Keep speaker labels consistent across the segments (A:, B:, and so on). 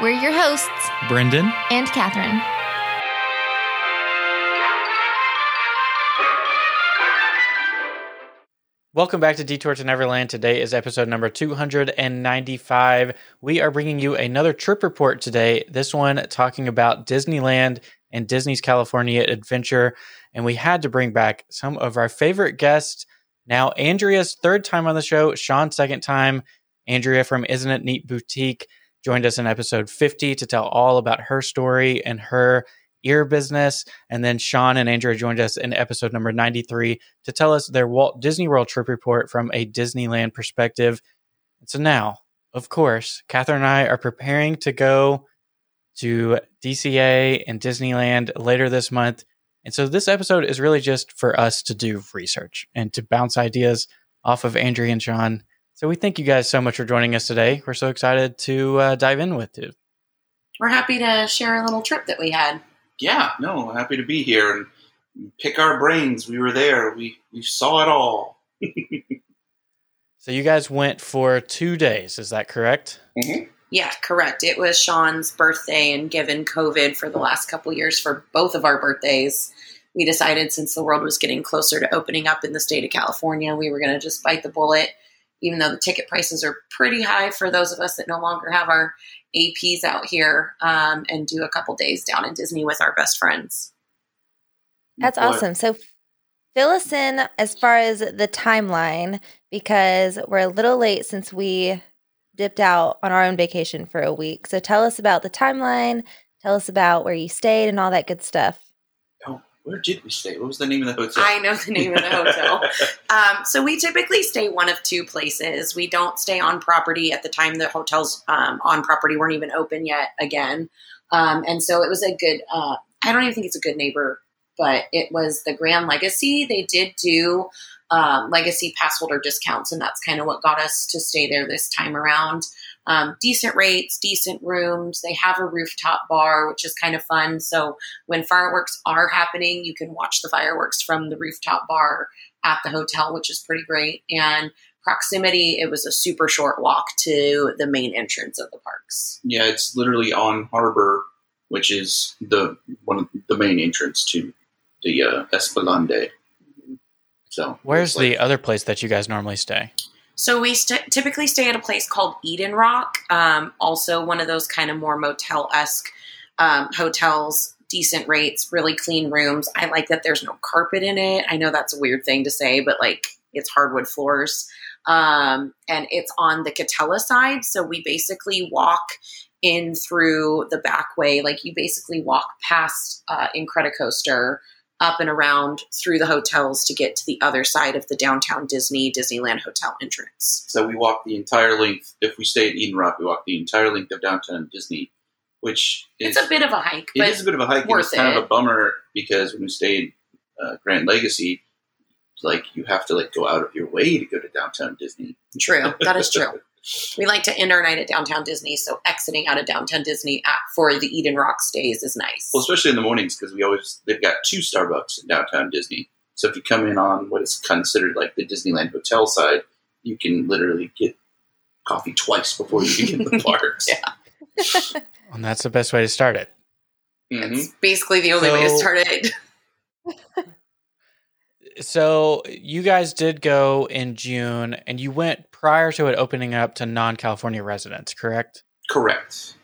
A: We're your hosts,
B: Brendan
A: and Catherine.
B: Welcome back to Detour to Neverland. Today is episode number 295. We are bringing you another trip report today. This one talking about Disneyland and Disney's California Adventure. And we had to bring back some of our favorite guests. Now, Andrea's third time on the show, Sean's second time. Andrea from Isn't It Neat Boutique joined us in episode 50 to tell all about her story and her ear business. And then Sean and Andrea joined us in episode number 93 to tell us their Walt Disney World trip report from a Disneyland perspective. So now, of course, Catherine and I are preparing to go to DCA and Disneyland later this month. And so this episode is really just for us to do research and to bounce ideas off of Andrea and Sean. So we thank you guys so much for joining us today. We're so excited to uh, dive in with you.
C: We're happy to share a little trip that we had.
D: Yeah, no, happy to be here and pick our brains. We were there. We we saw it all.
B: So you guys went for two days, is that correct?
C: Yeah, correct. It was Sean's birthday, and given COVID for the last couple years for both of our birthdays, we decided since the world was getting closer to opening up in the state of California, we were going to just bite the bullet. Even though the ticket prices are pretty high for those of us that no longer have our APs out here, um, and do a couple days down in Disney with our best friends.
A: That's
D: What-
A: awesome. So fill us in as far as the timeline because we're a little late since we dipped out on our own vacation for a week. So tell us about the timeline, tell us about where you stayed and all that good stuff.
D: Where did we stay? What was the name of the hotel?
C: I know the name of the hotel. Um, so we typically stay one of two places. We don't stay on property at the time the hotels um, on property weren't even open yet again. Um, and so it was a good, uh, I don't even think it's a good neighbor, but it was the Grand Legacy. They did do um, legacy pass holder discounts, and that's kind of what got us to stay there this time around. Um, decent rates, decent rooms. They have a rooftop bar, which is kind of fun. So when fireworks are happening, you can watch the fireworks from the rooftop bar at the hotel, which is pretty great. And proximity, it was a super short walk to the main entrance of the parks.
D: yeah, it's literally on Harbor, which is the one of the main entrance to the uh, Esplanade. So
B: Where's
D: like-
B: the other place that you guys normally stay?
C: So we st- typically stay at a place called Eden Roc, um, also one of those kind of more motel esque um, hotels. Decent rates, really clean rooms. I like that there's no carpet in it. I know that's a weird thing to say, but like it's hardwood floors, um, and it's on the Katella side. So we basically walk in through the back way. Like you basically walk past uh, Incredicoaster up and around through the hotels to get to the other side of the downtown Disney Disneyland hotel entrance.
D: So we walk the entire length. If we stay at Eden Roc, we walk the entire length of downtown Disney, which is
C: It's a bit of a hike,
D: It is a bit of a hike. it's kind
C: it.
D: of a bummer because when we stayed uh, Grand Legacy, like you have to like go out of your way to go to downtown Disney.
C: true. That is true. We like to end our night at downtown Disney, so exiting out of downtown Disney at, for the Eden Roc stays is nice.
D: Well, especially in the mornings because we always they've got two Starbucks in downtown Disney. So if you come in on what is considered like the Disneyland hotel side, you can literally get coffee twice before you begin the parks.
C: Yeah.
B: And that's the best way to start it.
D: Mm-hmm.
C: It's basically the only way to start it.
B: So you guys did go in June and you went prior to it opening up to non California residents, correct?
D: Correct.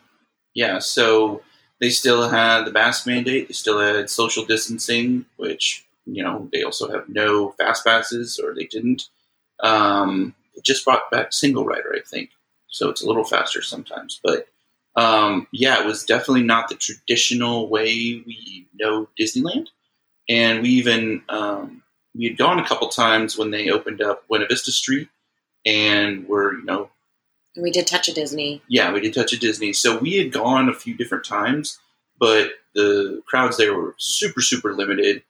D: Yeah, so they still had the mask mandate. They still had social distancing, which you know they also have no fast passes, or they didn't. Um, it just brought back single rider, I think, so it's a little faster sometimes. But um, yeah, it was definitely not the traditional way we know Disneyland, and we even um, we had gone a couple times when they opened up Buena Vista Street, and were you know
C: And we did touch a Disney.
D: yeah, we did touch a Disney. So we had gone a few different times, but the crowds there were super super limited,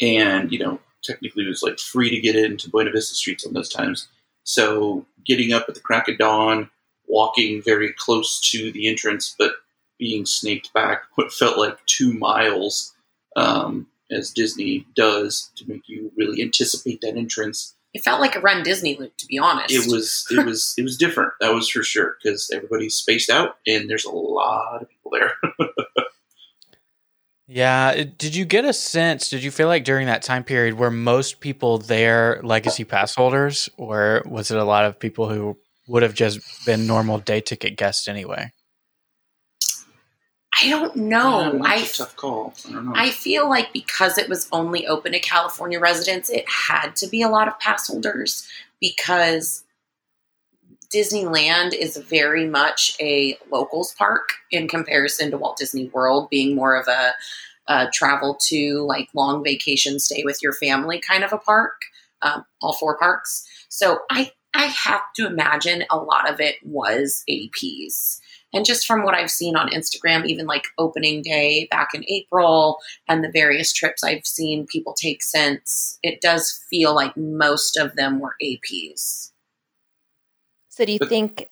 D: and you know technically it was like free to get into Buena Vista streets on those times. So getting up at the crack of dawn, walking very close to the entrance, but being snaked back what felt like two miles, um, as Disney does to make you really anticipate that entrance.
C: It felt like a Run Disney loop, to be honest.
D: It was it was it was different. That was for sure because everybody's spaced out and there's a lot of people there.
B: Yeah. Did you get a sense? Did you feel like during that time period were most people there legacy pass holders, or was it a lot of people who would have just been normal day ticket guests anyway?
C: I don't know.
D: Yeah,
C: I
D: tough call. I don't know.
C: I feel like because it was only open to California residents, it had to be a lot of pass holders because Disneyland is very much a locals park in comparison to Walt Disney World being more of a, a travel to like long vacation stay with your family kind of a park. Um, all four parks. So I I have to imagine a lot of it was APs. And just from what I've seen on Instagram, even like opening day back in April and the various trips I've seen people take since, it does feel like most of them were APs.
A: So do you think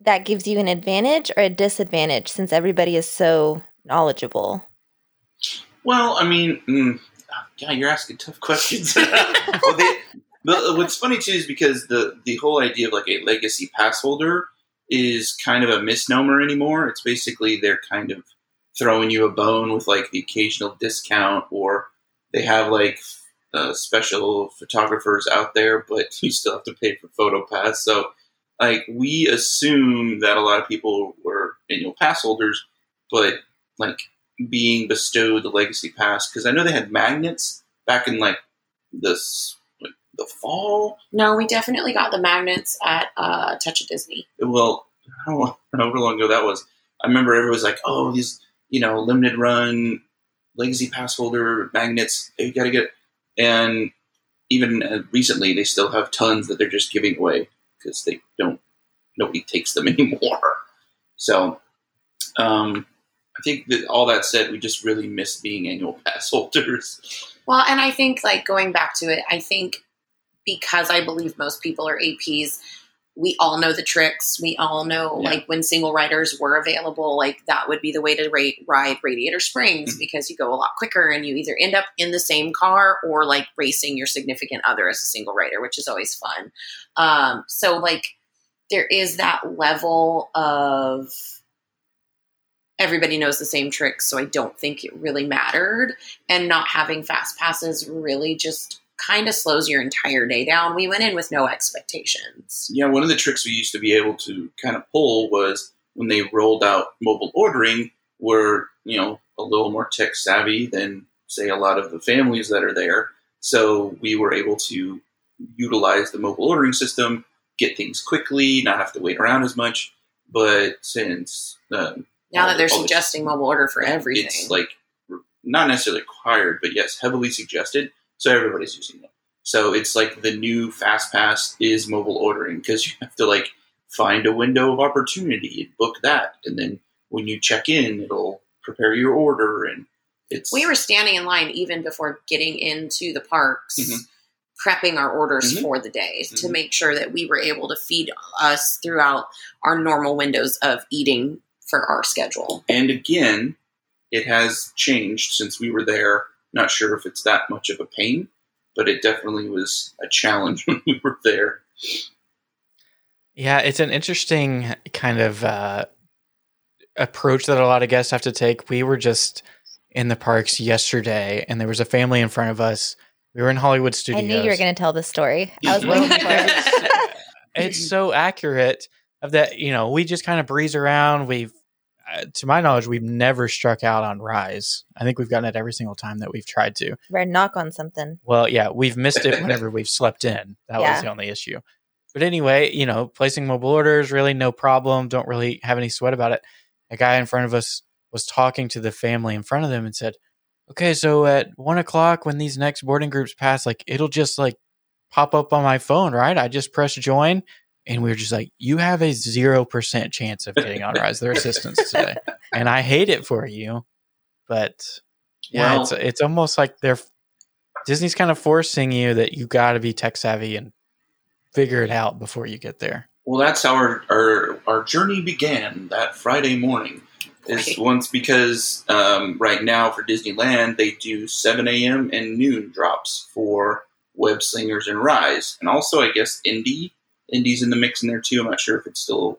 A: that gives you an advantage or a disadvantage since everybody is so knowledgeable?
D: Well, I mean, mm, yeah, you're asking tough questions. well, they, but what's funny too is because the the whole idea of like a legacy pass holder is kind of a misnomer anymore. It's basically they're kind of throwing you a bone with like the occasional discount, or they have like uh, special photographers out there, but you still have to pay for photo pass. So, like, we assume that a lot of people were annual pass holders, but like being bestowed the legacy pass because I know they had magnets back in like this the fall.
C: No, we definitely got the magnets at uh, Touch of Disney.
D: Well, how long, however long ago that was, I remember everyone was like, "Oh, these you know limited run legacy pass holder magnets, you got to get." And even uh, recently, they still have tons that they're just giving away because they don't nobody takes them anymore. So, um, I think that all that said, we just really miss being annual pass holders.
C: Well, and I think like going back to it, I think because I believe most people are APs, we all know the tricks. We all know
D: Yeah.
C: like when single riders were available, like that would be the way to rate, ride Radiator Springs
D: Mhm.
C: because you go a lot quicker and you either end up in the same car or like racing your significant other as a single rider, which is always fun. Um, so like there is that level of everybody knows the same tricks, so I don't think it really mattered. And not having fast passes really just kind of slows your entire day down. We went in with no expectations.
D: Yeah, one of the tricks we used to be able to kind of pull was when they rolled out mobile ordering, were you know a little more tech savvy than say a lot of the families that are there. So we were able to utilize the mobile ordering system, get things quickly, not have to wait around as much. But since um,
C: Now that they're suggesting mobile order for everything.
D: it's like not necessarily required, but yes, heavily suggested. So everybody's using it. So it's like the new fast pass is mobile ordering because you have to like find a window of opportunity and book that, and then when you check in, it'll prepare your order, and it's
C: we were standing in line even before getting into the parks.
D: Mhm.
C: Prepping our orders
D: Mhm.
C: for the day to
D: Mhm.
C: make sure that we were able to feed us throughout our normal windows of eating for our schedule.
D: and again, it has changed since we were there. Not sure if it's that much of a pain, but it definitely was a challenge when we were there.
B: Yeah, it's an interesting kind of uh, approach that a lot of guests have to take. We were just in the parks yesterday, and there was a family in front of us. We were in Hollywood Studios.
A: I knew you were going to tell this story. I was waiting for it.
B: it's so accurate of that. You know, we just kind of breeze around. We've, to my knowledge, we've never struck out on Rise. I think we've gotten it every single time that we've tried to.
A: Right, knock on something.
B: Well, yeah, we've missed it whenever we've slept in. That
A: Yeah.
B: was the only issue. But anyway, you know, placing mobile orders, really no problem. Don't really have any sweat about it. A guy in front of us was talking to the family in front of them and said, Okay, so at one o'clock when these next boarding groups pass, like it'll just like pop up on my phone, right? I just press join. And we were just like, You have a zero percent chance of getting on Rise of the Resistance today. and I hate it for you. But yeah,
D: Well-
B: it's it's almost like they're Disney's kind of forcing you that you got to be tech savvy and figure it out before you get there.
D: Well, that's how our, our, our journey began that Friday morning. Is once because um, right now for Disneyland they do 7 a.m. and noon drops for Web Slingers and Rise, and also I guess Indy. Indy's in the mix in there too. I'm not sure if it's still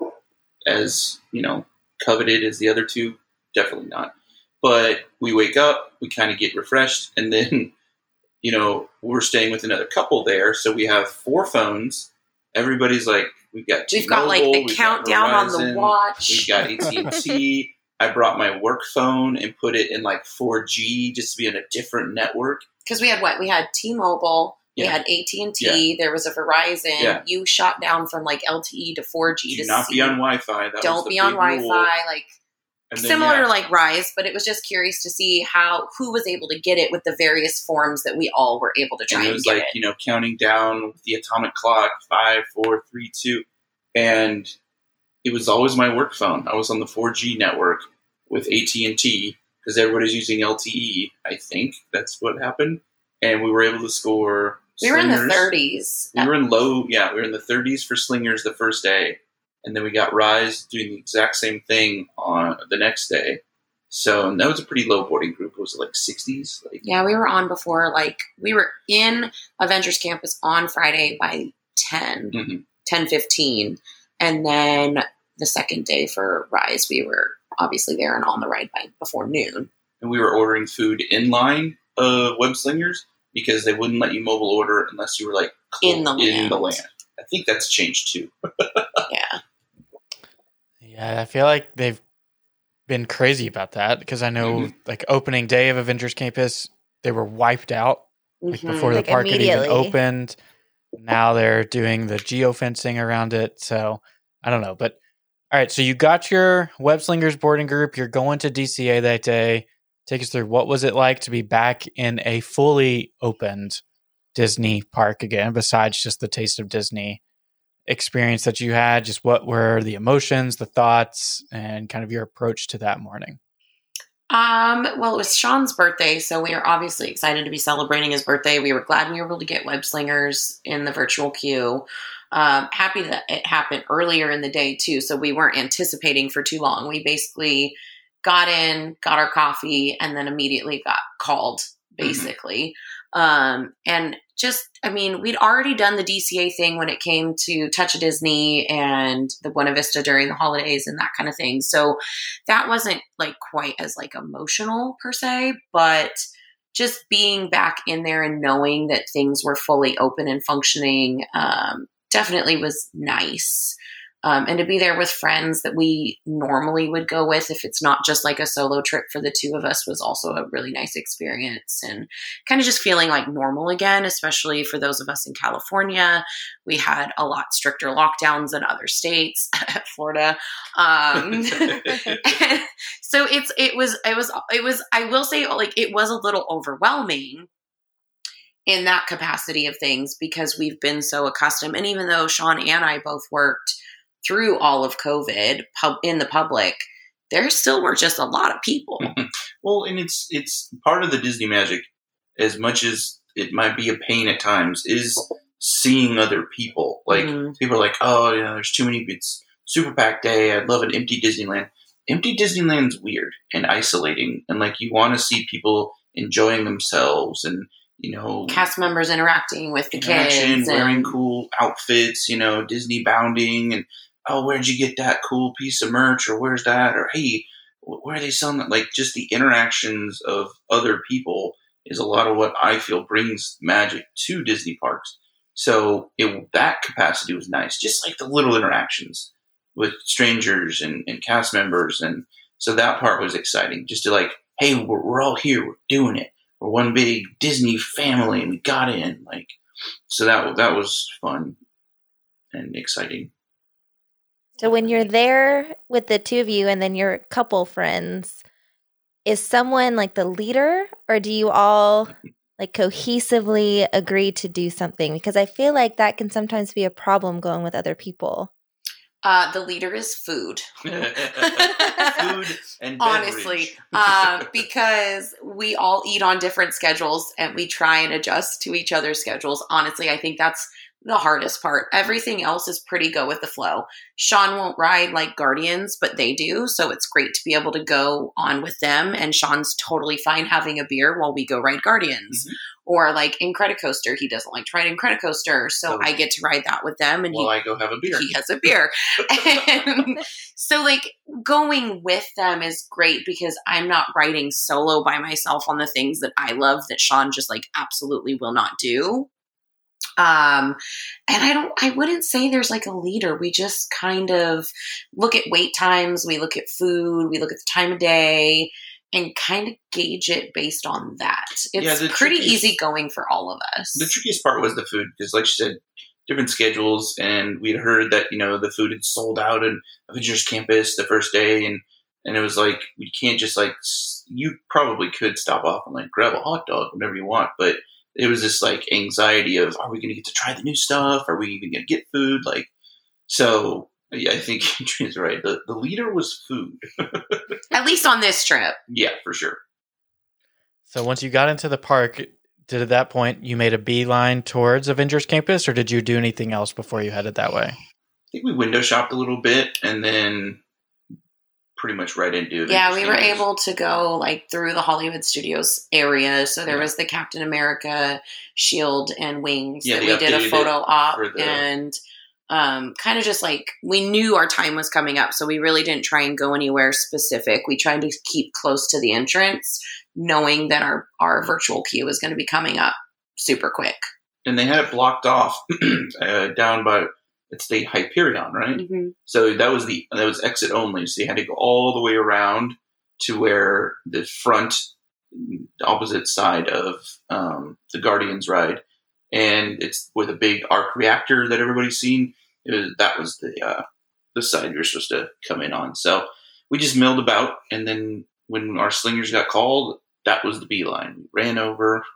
D: as you know coveted as the other two. Definitely not. But we wake up, we kind of get refreshed, and then you know we're staying with another couple there, so we have four phones. Everybody's like, we've got
C: We've got like the countdown on the watch.
D: We've got AT and T. I brought my work phone and put it in like 4G just to be on a different network.
C: because we had what we had T-Mobile, we had AT and T, there was a Verizon.
D: Yeah.
C: You shot down from like LTE to 4G
D: Do
C: to
D: not be on Wi-Fi. That
C: Don't be on Wi-Fi.
D: rule.
C: Like
D: then,
C: similar
D: yeah,
C: to like Rise, but it was just curious to see how who was able to get it with the various forms that we all were able to try
D: and
C: and,
D: it was
C: get
D: like
C: it.
D: you know counting down with the atomic clock five, four, three, two, and it was always my work phone. I was on the 4G network with AT and T because everybody's using LTE. I think that's what happened, and we were able to score.
C: We were in the 30s.
D: We were in low, yeah, we were in the 30s for slingers the first day, and then we got Rise doing the exact same thing on the next day. So that was a pretty low boarding group. It was like 60s. Like,
C: Yeah, we were on before. Like we were in Avengers Campus on Friday by 10,
D: Mhm.
C: 10 15. and then the second day for Rise, we were obviously there and on the ride by before noon.
D: and we were ordering food in line uh, web slingers because they wouldn't let you mobile order unless you were like
C: In the
D: in the
C: land.
D: land. I think that's changed too.
C: Yeah,
B: Yeah, I feel like they've been crazy about that because I know
D: Mhm.
B: like opening day of Avengers Campus, they were wiped out like
C: Mhm.
B: before
A: Like,
B: the park had even opened. Now they're doing the geofencing around it. So I don't know. But all right, so you got your web slingers boarding group. You're going to DCA that day. Take us through what was it like to be back in a fully opened Disney park again, besides just the taste of Disney experience that you had? Just what were the emotions, the thoughts, and kind of your approach to that morning?
C: Um, well, it was Sean's birthday, so we are obviously excited to be celebrating his birthday. We were glad we were able to get web slingers in the virtual queue. Um, happy that it happened earlier in the day too, so we weren't anticipating for too long. We basically got in, got our coffee, and then immediately got called, basically. Um, and just, I mean, we'd already done the DCA thing when it came to Touch of Disney and the Buena Vista during the holidays and that kind of thing. So that wasn't like quite as like emotional per se, but just being back in there and knowing that things were fully open and functioning um, definitely was nice. Um, and to be there with friends that we normally would go with if it's not just like a solo trip for the two of us was also a really nice experience and kind of just feeling like normal again especially for those of us in california. We had a lot stricter lockdowns than other states florida. Um, so it's it was it was it was i will say like it was a little overwhelming in that capacity of things because we've been so accustomed. And even though sean and i both worked through all of covid pub, in the public there still were just a lot of people
D: Well, and it's it's part of the Disney magic, as much as it might be a pain at times, is seeing other people. Like
C: Mhm.
D: people are like, oh, you know, there's too many. It's super packed day. I'd love an empty Disneyland. Empty Disneyland's weird and isolating, and like you want to see people enjoying themselves and you know
C: cast members interacting with the kids
D: wearing cool outfits, you know, Disney bounding, and oh, where'd you get that cool piece of merch, or where's that, or hey, where are they selling that? Like, just the interactions of other people is a lot of what I feel brings magic to Disney parks. So it, that capacity was nice, just like the little interactions with strangers and, and cast members, and so that part was exciting. Just to like, hey, we're, we're all here, we're doing it, we're one big Disney family, and we got in, like so that that was fun and exciting.
A: So when you're there with the two of you and then your couple friends, is someone like the leader or do you all like cohesively agree to do something? Because I feel like that can sometimes be a problem going with other people.
C: uh, the leader is food
D: Food food and
C: honestly
D: beverage.
C: um, because we all eat on different schedules and we try and adjust to each other's schedules honestly i think that's the hardest part everything else is pretty go with the flow sean won't ride like guardians but they do so it's great to be able to go on with them and sean's totally fine having a beer while we go ride guardians
D: Mhm.
C: or like in Incredicoaster he doesn't like to ride Incredicoaster so
D: Oh.
C: i get to ride that with them and he
D: I go have a beer.
C: he has a beer. and so like going with them is great because I'm not riding solo by myself on the things that I love that Sean just like absolutely will not do. Um and I don't I wouldn't say there's like a leader. We just kind of look at wait times, we look at food, we look at the time of day and kind of gauge it based on that. It's
D: Yeah,
C: pretty easy going for all of us.
D: The trickiest part was the food because, like she said, different schedules, and we'd heard that you know the food had sold out at Avengers Campus the first day, and and it was like we can't just like you probably could stop off and like grab a hot dog whenever you want, but it was this like anxiety of are we going to get to try the new stuff? Are we even going to get food? Like so. Yeah, I think Andrea's right. The the leader was food.
C: At least on this trip.
D: Yeah, for sure.
B: So once you got into the park, did at that point you made a beeline towards Avengers Campus, or did you do anything else before you headed that way?
D: I think we window shopped a little bit, and then pretty much right into
C: Yeah, we were able to go like through the Hollywood Studios area. So there
D: Yeah.
C: was the Captain America shield and wings
D: Yeah,
C: that we did a photo op
D: the-
C: and um, kind of just like we knew our time was coming up, so we really didn't try and go anywhere specific. We tried to keep close to the entrance, knowing that our our virtual queue was going to be coming up super quick.
D: and they had it blocked off uh, down by it's the Hyperion, right? So that was the that was exit only. So you had to go all the way around to where the front opposite side of um, the Guardians ride, and it's with a big arc reactor that everybody's seen. It was, that was the uh, the side you're supposed to come in on. So we just milled about, and then when our slingers got called, that was the beeline. We ran over.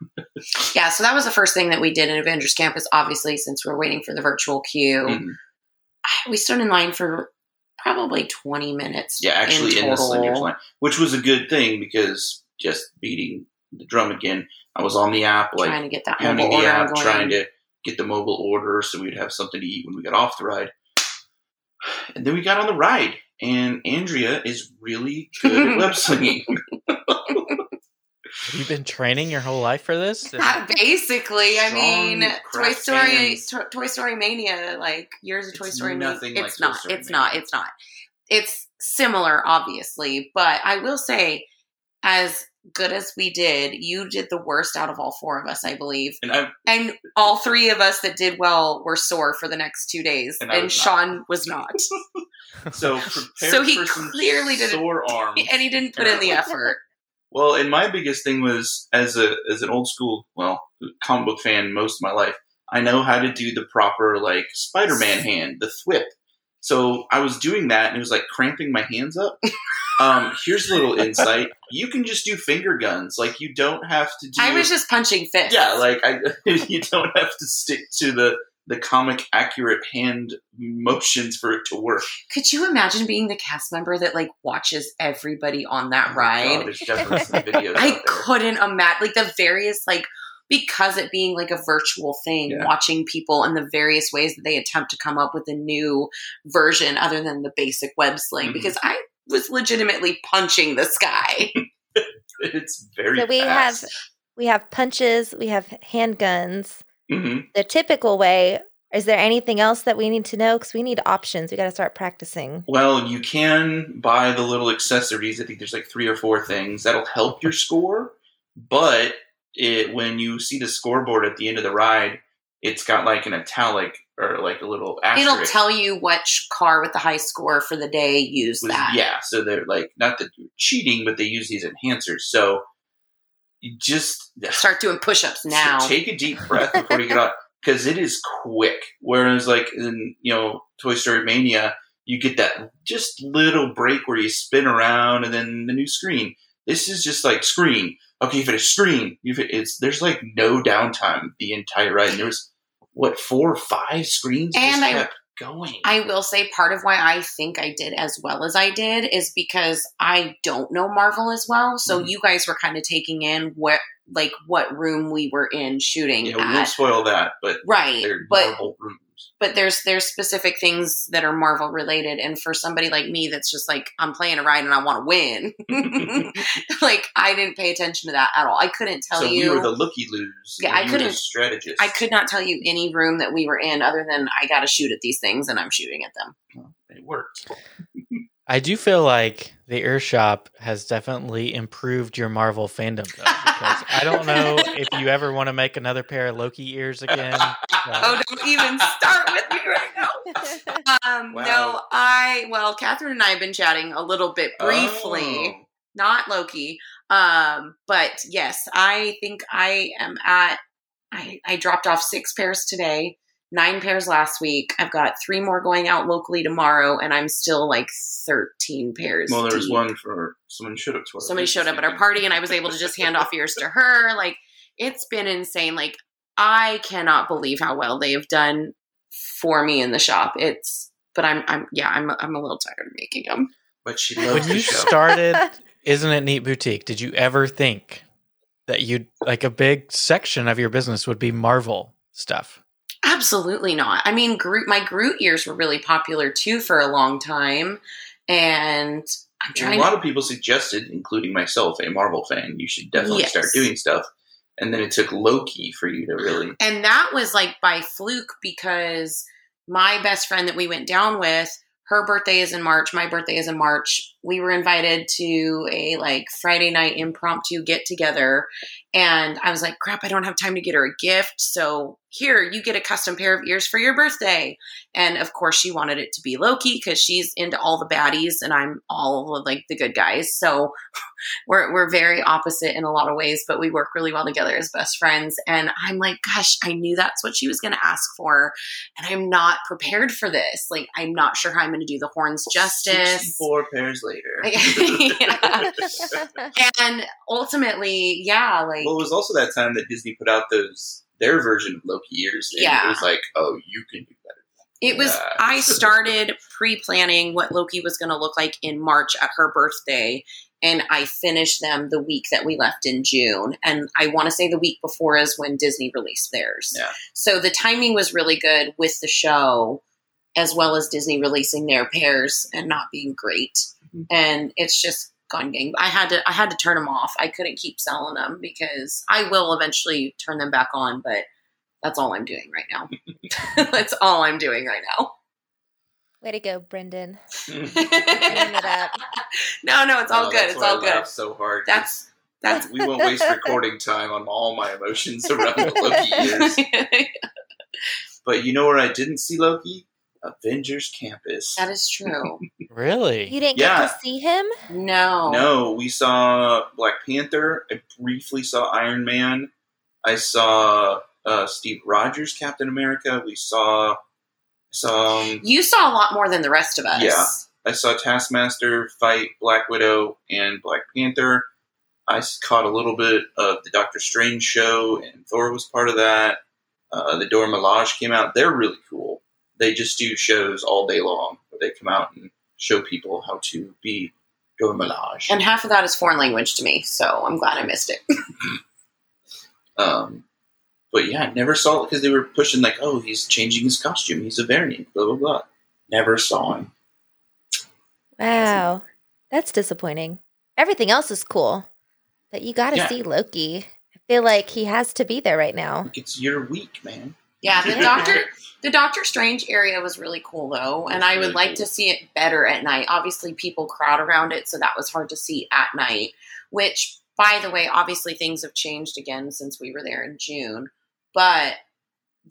C: Yeah, so that was the first thing that we did in Avengers Campus. Obviously, since we are waiting for the virtual queue,
D: Mhm.
C: we stood in line for probably 20 minutes.
D: Yeah, actually in, the
C: total.
D: slingers line, which was a good thing because just beating the drum again, I was on the app like
C: trying to get that mobile
D: the
C: order
D: app,
C: going.
D: trying to get the mobile order so we'd have something to eat when we got off the ride. And then we got on the ride, and Andrea is really good at web slinging.
B: Have been training your whole life for this?
C: Uh, Basically, I mean, Toy Story, to- Toy Story Mania, like years of Toy
D: It's
C: Story. Mania.
D: like
C: it's
D: Toy
C: not.
D: Story
C: it's not. It's not. It's similar, obviously, but I will say, as good as we did, you did the worst out of all four of us, I believe.
D: And I,
C: And all three of us that did well were sore for the next two days,
D: And
C: and,
D: I was not.
C: Sean was not,
D: so prepared
C: So he
D: for
C: clearly didn't-
D: sore arms.
C: and he didn't put in the effort.
D: Well, and my biggest thing was as a as an old school, well, comic book fan most of my life, I know how to do the proper like Spider Man hand, the thwip. So I was doing that, and it was like cramping my hands up. Um, here's a little insight: you can just do finger guns. Like you don't have to do.
C: I was just punching fists.
D: yeah, like I, you don't have to stick to the the comic accurate hand motions for it to work.
C: Could you imagine being the cast member that like watches everybody on that
D: Oh
C: ride?
D: God, there's definitely some videos.
C: I couldn't imagine like the various like because it being like a virtual thing,
D: Yeah.
C: watching people and the various ways that they attempt to come up with a new version other than the basic web sling.
D: Mhm.
C: Because I was legitimately punching the sky.
D: It's very.
A: So we
D: fast.
A: have we have punches, we have handguns.
D: Mhm.
A: The typical way. Is there anything else that we need to know? Because we need options. We got to start practicing.
D: Well, you can buy the little accessories. I think there's like three or four things that'll help your score. But it, when you see the scoreboard at the end of the ride, it's got like an italic or like a little asterisk.
C: It'll tell you which car with the high score for the day used that.
D: Yeah, so they're like not that you're cheating, but they use these enhancers. So you just
C: Start doing push ups now.
D: take a deep breath before you get out because it is quick. Whereas, like in you know Toy Story Mania, you get that just little break where you spin around and then the new screen. This is just like screen. Okay, you finish screen. You fin- it's there's like no downtime the entire ride. And there was what four or five screens
C: And I-
D: kept going.
C: I will say part of why I think I did as well as I did is because I don't know Marvel as well. So
D: Mhm.
C: you guys were kind of taking in what like what room we were in shooting
D: yeah, we
C: at.
D: won't spoil that, but
C: right. But
D: Marvel.
C: But there's there's specific things that are Marvel related, and for somebody like me that's just like I'm playing a ride and I want to win, like I didn't pay attention to that at all. I couldn't tell you.
D: so
C: you.
D: we were the looky loos.
C: Yeah, I
D: you
C: couldn't-
D: strategist.
C: I could not tell you any room that we were in other than I got to shoot at these things and I'm shooting at them.
D: It worked.
B: I do feel like the Ear Shop has definitely improved your Marvel fandom, though, because I don't know if you ever want to make another pair of Loki ears again.
C: Oh, don't even start with me right now. Um,
D: Wow.
C: No, I well, Catherine and I have been chatting a little bit briefly.
D: Oh.
C: not Loki. Um, but yes, I think I am at. I, I dropped off six pairs today, nine pairs last week. I've got three more going out locally tomorrow, and I'm still like thirteen pairs.
D: Well, there was
C: deep.
D: one for someone showed up to our
C: Somebody showed up at our party, and I was able to just hand off ears to her. Like it's been insane. Like I cannot believe how well they have done for me in the shop. It's. But I'm, I'm, yeah, I'm, I'm a little tired of making them.
D: But she loves
B: when
D: the
B: you
D: show.
B: started, isn't it neat boutique? Did you ever think that you'd like a big section of your business would be Marvel stuff?
C: Absolutely not. I mean, Groot. My Groot ears were really popular too for a long time, and I'm
D: And a lot of people suggested, including myself, a Marvel fan, you should definitely
C: Yes.
D: start doing stuff. And then it took Loki for you to really.
C: and that was like by fluke because my best friend that we went down with, her birthday is in March. My birthday is in March. We were invited to a like Friday night impromptu get together, and I was like, "Crap, I don't have time to get her a gift." So here, you get a custom pair of ears for your birthday. And of course, she wanted it to be Loki because she's into all the baddies, and I'm all of like the good guys. So we're we're very opposite in a lot of ways, but we work really well together as best friends. And I'm like, gosh, I knew that's what she was going to ask for, and I'm not prepared for this. Like, I'm not sure how I'm going to do the horns justice.
D: Sixty-four pairs later.
C: Yeah. And ultimately, yeah, like
D: well, it was also that time that Disney put out those their version of Loki ears. And
C: Yeah.
D: It was like, oh, you can do better.
C: It was.
D: Yeah.
C: I started pre-planning what Loki was going to look like in March at her birthday, and I finished them the week that we left in June. And I want to say the week before is when Disney released theirs.
D: Yeah.
C: So the timing was really good with the show, as well as Disney releasing their pairs and not being great.
D: Mhm.
C: And it's just gone gang. I had to. I had to turn them off. I couldn't keep selling them because I will eventually turn them back on, but. That's all I'm doing right now. That's all I'm doing right now.
A: Way to go, Brendan.
C: no, no, it's all
D: Oh,
C: good.
D: that's
C: It's
D: why I
C: all good.
D: So hard. 'cause
C: That's that's
D: we won't waste recording time on all my emotions around the Loki ears. But you know where I didn't see Loki? Avengers Campus.
C: that is true.
B: Really?
A: You didn't
D: Yeah.
A: get to see him?
C: No,
D: No, we saw Black Panther. I briefly saw Iron Man. I saw uh, Steve Rogers, Captain America. We saw, saw um,
C: you saw a lot more than the rest of us.
D: Yeah. I saw Taskmaster fight Black Widow and Black Panther. I caught a little bit of the Doctor Strange show, and Thor was part of that. Uh, the Dora Milaje came out. They're really cool. They just do shows all day long where they come out and show people how to be Dora Milaje.
C: and half of that is foreign language to me, so I'm glad I missed it.
D: Um, but yeah, I never saw it because they were pushing like, oh, he's changing his costume. He's a variant. Blah blah blah. Never saw him.
A: Wow. That's disappointing. Everything else is cool. But you got to
D: Yeah.
A: see Loki. I feel like he has to be there right now.
D: It's your week, man.
C: Yeah, the Doctor, the Doctor Strange area was really cool though, and I would
D: really
C: like
D: cool.
C: to see it better at night. Obviously, people crowd around it, so that was hard to see at night. Which, by the way, obviously things have changed again since we were there in June, but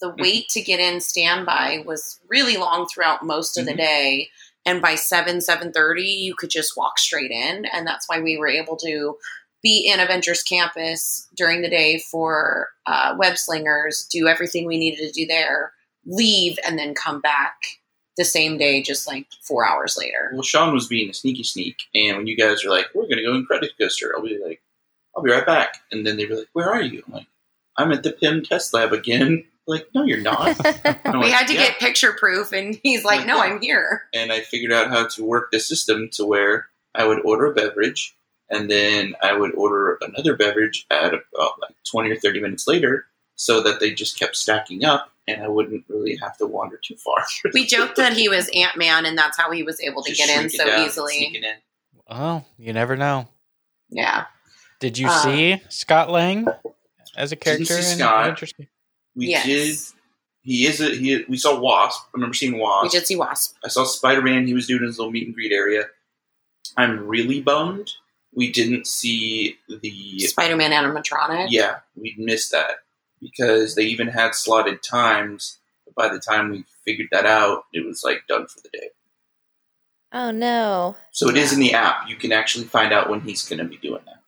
C: the
D: Mm-hmm.
C: wait to get in standby was really long throughout most of the
D: Mhm.
C: day and by 7 7.30 you could just walk straight in and that's why we were able to be in avengers campus during the day for uh, web slingers do everything we needed to do there leave and then come back the same day just like four hours later
D: Well, Sean was being a sneaky sneak, and when you guys are like, "We're gonna go in Credit Coaster," I'll be like, "I'll be right back," and then they were like, "Where are you?" I'm like, "I'm at the Pym test lab again." Like, no, you're not.
C: We
D: like,
C: had to
D: "Yeah."
C: get picture proof, and he's like,
D: Like,
C: "No,
D: yeah.
C: I'm here."
D: and I figured out how to work the system to where I would order a beverage, and then I would order another beverage at about like twenty or thirty minutes later, so that they just kept stacking up, and I wouldn't really have to wander too far.
C: We joked that he was Ant Man, and that's how he was able to
D: Just
C: get in so
D: down
C: easily.
D: in.
B: Oh, you never know.
C: Yeah,
B: Did you
C: Uh,
B: see Scott Lang as a
D: Didn't
B: character?
D: see
B: in
D: Scott.
B: Avengers?
D: We
C: Yes.
D: did. He is a he. We saw Wasp. I remember seeing Wasp.
C: we did see Wasp.
D: I saw Spider Man. He was doing his little meet and greet area. I'm really bummed we didn't see the
C: Spider-Man animatronic.
D: Yeah, we missed that because they even had slotted times. But by the time we figured that out, it was like done for the day.
A: Oh no.
D: So it is in the app. You can actually find out when he's going to be doing that.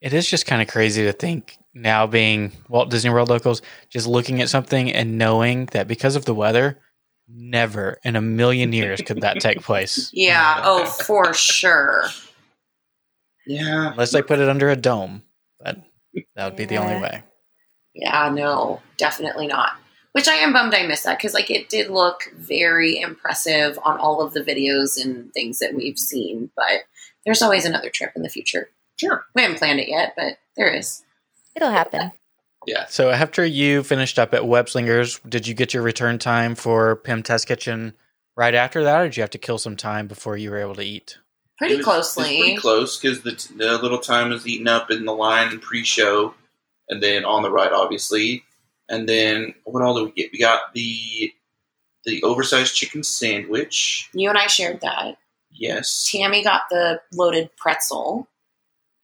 B: It is just kind of crazy to think now being Walt Disney World locals, just looking at something and knowing that because of the weather, never in a million years could that take place.
C: Yeah. Oh, for sure.
D: Yeah,
B: Unless they put it under a dome. But that would be the only way.
C: Yeah. No, definitely not. Which I am bummed I missed that because like it did look very impressive on all of the videos and things that we've seen. But there's always another trip in the future.
D: Sure.
C: We haven't planned it yet, but there is.
A: It'll happen.
D: yeah.
B: So after you finished up at Webslingers, did you get your return time for Pym Test Kitchen right after that, or did you have to kill some time before you were able to eat?
C: Pretty
D: was-
C: closely.
D: pretty close because the, the little time was eaten up in the line pre-show, and then on the ride, obviously. And then what all did we get? We got the the oversized chicken sandwich.
C: You and I shared that.
D: Yes.
C: Tammy got the loaded pretzel,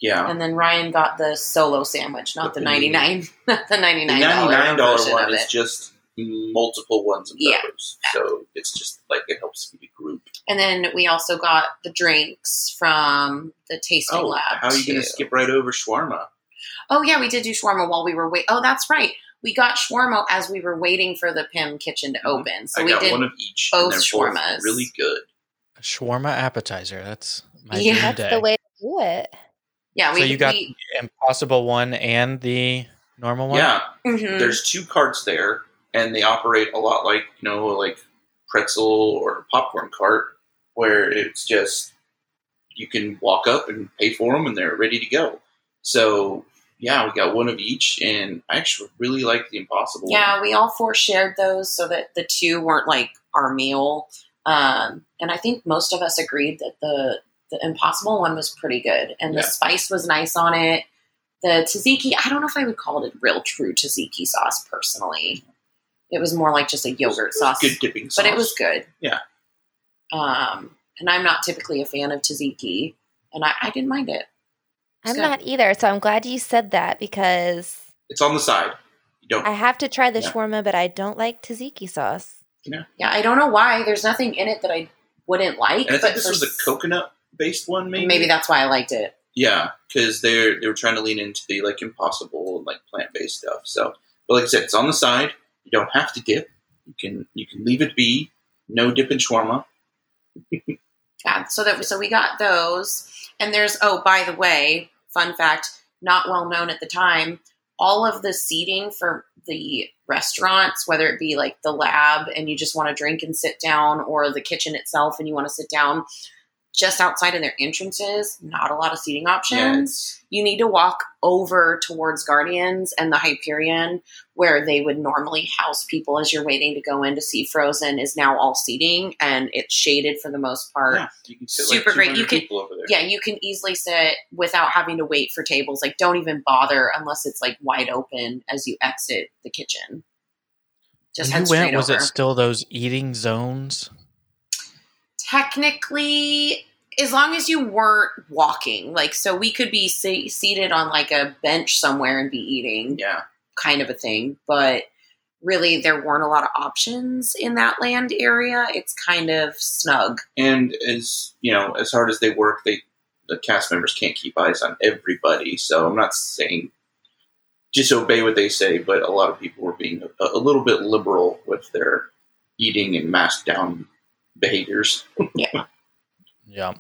D: Yeah.
C: and then Ryan got the solo sandwich, not
D: The
C: the ninety nine, not the ninety
D: The
C: nine
D: ninety-nine
C: dollar
D: dollar one is just multiple ones of
C: Yeah.
D: those, so it's just like it helps me group.
C: And then we also got the drinks from the tasting
D: Oh,
C: lab.
D: how are you going to skip right over shawarma?
C: Oh yeah, we did do shawarma while we were wait. Oh, that's right. We got shawarma as we were waiting for the Pym kitchen to open. So
D: Mm-hmm. I
C: we
D: got
C: did.
D: one of each.
C: both
D: and they're
C: shawarmas.
D: really good.
B: A shawarma appetizer. That's my
C: Yeah,
B: dream
A: That's
B: day.
A: the way to do it.
C: yeah, we
B: so you got
C: we,
B: the Impossible one and the normal one.
D: Yeah,
C: mhm.
D: there's two carts there, and they operate a lot like you know, like pretzel or popcorn cart, where it's just you can walk up and pay for them, and they're ready to go. So yeah, we got one of each, and I actually really like the Impossible.
C: Yeah,
D: one.
C: we all four shared those so that the two weren't like our meal. Um, and I think most of us agreed that the the impossible one was pretty good, and the
D: Yeah.
C: spice was nice on it. The tzatziki, I don't know if I would call it a real true tzatziki sauce personally. It was more like just a yogurt
D: It's
C: sauce,
D: good dipping sauce,
C: but it was good.
D: Yeah.
C: Um, and I'm not typically a fan of tzatziki, and I, I didn't mind it.
A: I'm
C: So-
A: not either. So I'm glad you said that because
D: It's on the side. You don't.
A: I have to try the
D: Yeah.
A: shawarma, but I don't like tzatziki sauce.
C: Yeah, yeah, I don't know why. There's nothing in it that I wouldn't like.
D: and I
C: but
D: think this was a coconut based one, maybe.
C: Maybe that's why I liked it.
D: Yeah, because they're they were trying to lean into the like impossible like plant based stuff. So, but like I said, it's on the side. You don't have to dip. You can you can leave it be. No dip in shawarma.
C: Yeah, so that so we got those, and there's oh by the way, fun fact, not well known at the time. All of the seating for the restaurants, whether it be like the lab and you just want to drink and sit down, or the kitchen itself and you want to sit down, just outside of their entrances, not a lot of seating options.
D: it's-
C: You need to walk over towards Guardians and the Hyperion, where they would normally house people as you're waiting to go in to see Frozen, is now all seating and it's shaded for the most part.
D: yeah, you can sit
C: super
D: like
C: great. You can-
D: people over there.
C: Yeah, you can easily sit without having to wait for tables. Like, don't even bother unless it's like wide open as you exit the kitchen. Just
B: when
C: head
B: you
C: straight
B: went, was
C: over.
B: it still those eating zones?
C: Technically, as long as you weren't walking, like, so we could be se- seated on like a bench somewhere and be eating,
D: yeah.
C: kind of a thing. But really, there weren't a lot of options in that land area. It's kind of snug.
D: And as you know, as hard as they work, they the cast members can't keep eyes on everybody. So I'm not saying just obey what they say, but a lot of people were being a, a little bit liberal with their eating and masked down behaviors.
B: Yeah. Yeah.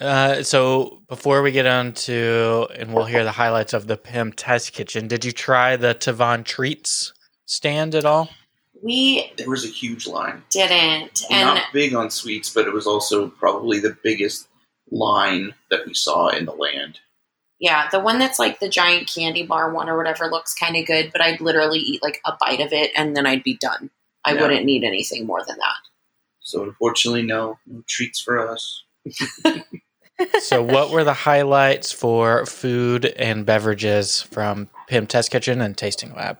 B: Uh, so before we get on to, and we'll hear the highlights of the Pym Test Kitchen, did you try the Terran treats? stand at all?
C: We
D: There was a huge line.
C: didn't, and
D: Not big on sweets, but it was also probably the biggest line that we saw in the land.
C: yeah, the one that's like the giant candy bar one or whatever looks kind of good, but I'd literally eat like a bite of it and then I'd be done. I
D: Yeah.
C: wouldn't need anything more than that.
D: So unfortunately, no, no treats for us.
B: so, what were the highlights for food and beverages from Pym Test Kitchen and Tasting Lab?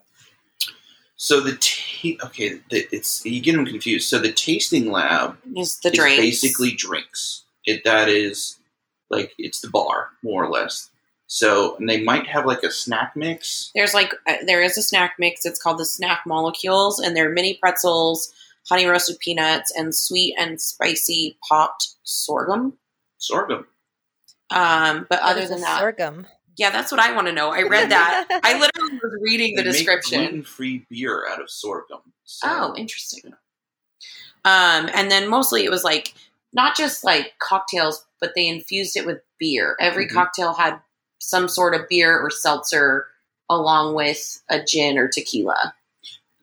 D: So the ta- okay, the, it's you get them confused. So the tasting lab
C: Is the
D: is
C: drinks
D: basically drinks. It that is like it's the bar more or less. So and they might have like a snack mix.
C: There's like uh, there is a snack mix. It's called the snack molecules, and they're mini pretzels, honey roasted peanuts, and sweet and spicy popped sorghum.
D: Sorghum.
C: Um, but other than that,
A: sorghum.
C: yeah, that's what I want to know. I read that. I literally was reading the
D: They make
C: description.
D: gluten-free beer out of sorghum. So,
C: Oh, interesting. Um, and then mostly it was like not just like cocktails, but they infused it with beer. Every
D: Mhm.
C: cocktail had some sort of beer or seltzer along with a gin or tequila.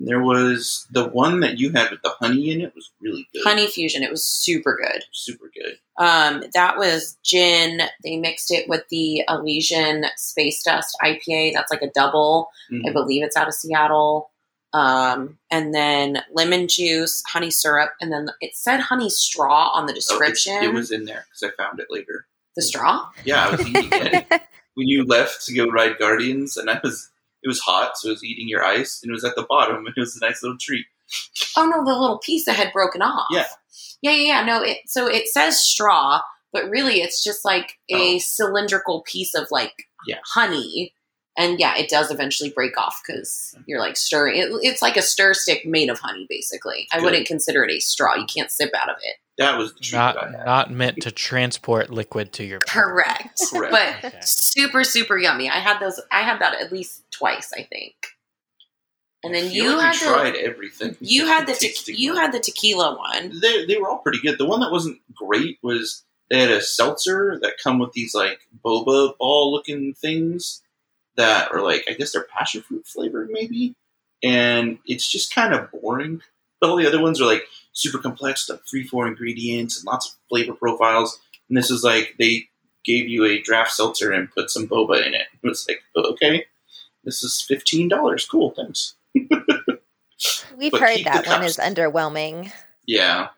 D: There was the one that you had with the honey in it was really good.
C: Honey fusion. It was super good.
D: super good.
C: Um, that was gin. They mixed it with the Elysian Space Dust IPA. That's like a double. I
D: Mhm.
C: believe it's out of Seattle. Um, and then lemon juice, honey syrup, and then it said honey straw on the
D: Oh, it-
C: description.
D: it, was in there because I found it later.
C: the straw.
D: Yeah, I was eating it when you left to go ride Guardians, and I was. It was hot, so it was eating your ice, and it was at the bottom, and it was a nice little treat.
C: Oh no, the little piece that had broken off.
D: Yeah.
C: yeah, yeah, yeah. No, it, so it says straw, but really it's just like a
D: Oh.
C: cylindrical piece of like
D: Yeah.
C: honey. And yeah, it does eventually break off because you're like stirring. It, it's like a stir stick made of honey, basically. I
D: Good.
C: wouldn't consider it a straw. You can't sip out of it.
D: That was the treat
B: Not
D: that I had.
B: not meant to transport liquid to your mouth.
C: Correct.
D: Correct.
C: But
B: Okay.
C: super, super yummy. I had those. I had that at least twice, I think. And then
D: feel
C: you
D: like
C: had
D: we
C: the
D: tried everything.
C: you had the te- you had the tequila one.
D: They, they were all pretty good. The one that wasn't great was they had a seltzer that come with these like boba ball looking things that are like I guess they're passion fruit flavored maybe, and it's just kind of boring. But all the other ones are like super complex, like three four ingredients and lots of flavor profiles. And this is like they gave you a draft seltzer and put some boba in it. It was like oh, okay, this is fifteen dollars. Cool, thanks.
A: We've
D: But
A: heard that one is underwhelming.
D: Yeah.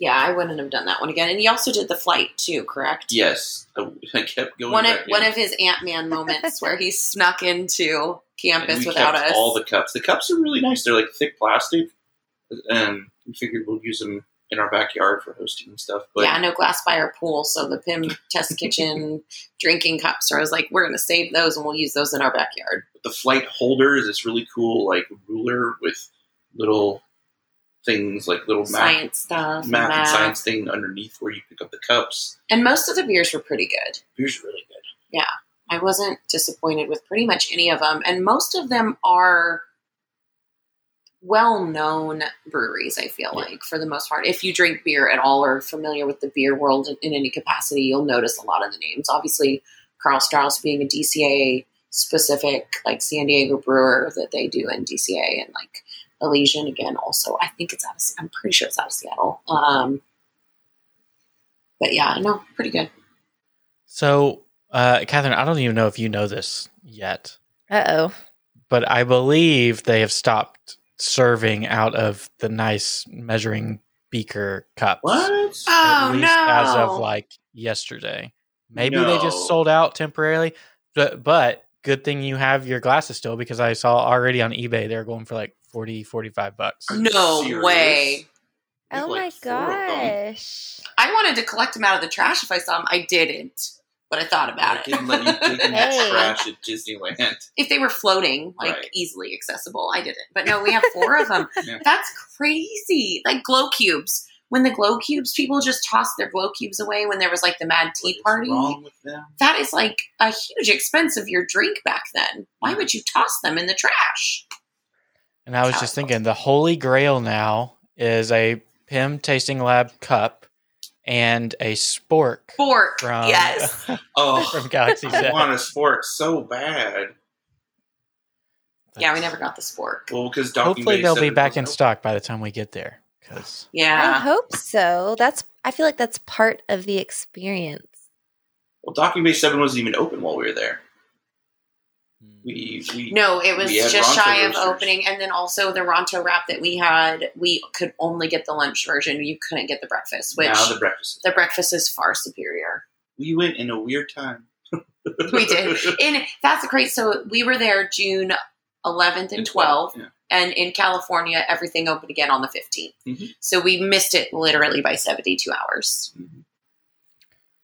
C: Yeah, I wouldn't have done that one again. And he also did the flight too, correct?
D: Yes, I, I kept going.
C: One of
D: back in.
C: one of his Ant Man moments where he snuck into campus
D: And we
C: without
D: kept
C: us.
D: all the cups. The cups are really nice. They're like thick plastic, and we figured we'll use them in our backyard for hosting and stuff. But
C: yeah, no glass by our pool, so the Pym Test Kitchen drinking cups. So I was like, we're gonna save those and we'll use those in our backyard.
D: the flight holder is this really cool like ruler with little things like little math,
C: Science stuff,
D: math and science thing underneath where you pick up the cups.
C: and most of the beers were pretty good.
D: Beer's are really good.
C: Yeah, I wasn't disappointed with pretty much any of them, and most of them are well-known breweries. I feel
D: Yeah.
C: like for the most part, if you drink beer at all or are familiar with the beer world in, in any capacity, you'll notice a lot of the names. Obviously, Karl Strauss being a DCA specific, like San Diego brewer that they do in DCA, and like Elysian again. Also, I think it's out of. I'm pretty sure it's out of Seattle. Um, but yeah, no, pretty good.
B: So, uh, Catherine, I don't even know if you know this yet,
A: Uh oh.
B: but I believe they have stopped serving out of the nice measuring beaker cups.
D: What?
C: Oh no!
B: as of like yesterday. Maybe they just sold out temporarily, but but good thing you have your glasses still because I saw already on eBay they're going for like 40 45 bucks.
C: No
D: serious?
C: way.
D: We
A: Oh
D: like
A: my
D: four of them.
A: gosh.
C: I wanted to collect them out of the trash if I saw them. I didn't, but I thought
D: I
C: about it.
D: didn't let you take in that
A: Hey.
D: trash at Disneyland.
C: If they were floating, like
D: Right.
C: easily accessible, I didn't. But no, we have four of them.
D: Yeah.
C: That's crazy. Like glow cubes. When the glow cubes, people just tossed their glow cubes away when there was like the Mad Tea
D: What is
C: Party.
D: wrong with them?
C: That is like a huge expense of your drink back then. Why would you toss them in the trash?
B: And I was
C: How
B: just thinking the holy grail now is a Pym Tasting Lab cup and a spork
C: Fork.
B: from
C: yes.
D: Oh,
B: from Galaxy
D: I want a sport so bad.
C: Yeah, we never got the spork.
D: Well, because
B: Hopefully
D: Bay
B: they'll be back in
D: wasn't
B: stock by the time we get there. Because
C: yeah, I
A: hope so. That's I feel like that's part of the experience.
D: Well, Docking Bay Seven wasn't even open while we were there. We, we
C: No, it was just
D: Ronto
C: shy of
D: roasters.
C: opening, and then also the Ronto wrap that we had, we could only get the lunch version. You couldn't get the breakfast, which
D: now
C: the,
D: the breakfast.
C: breakfast is far superior.
D: We went in a weird time.
C: We did, and that's great. So we were there June 11th and 12th,
D: Yeah.
C: and in California, everything opened again on the 15th.
D: Mhm.
C: So we missed it literally by 72 hours.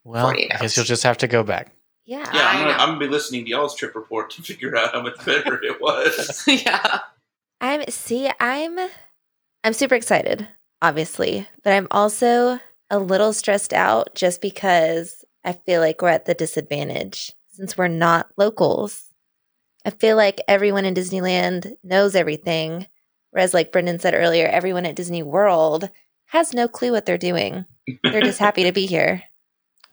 B: well,
C: 48
B: I guess
C: hours.
B: you'll just have to go back.
A: Yeah.
D: Yeah, I'm gonna. I'm gonna be listening to y'all's trip report to figure out how much better it was.
C: yeah.
A: I'm see, I'm I'm super excited, obviously, but I'm also a little stressed out just because I feel like we're at the disadvantage since we're not locals. I feel like everyone in Disneyland knows everything, whereas like Brendan said earlier, everyone at Disney World has no clue what they're doing. They're just happy to be here.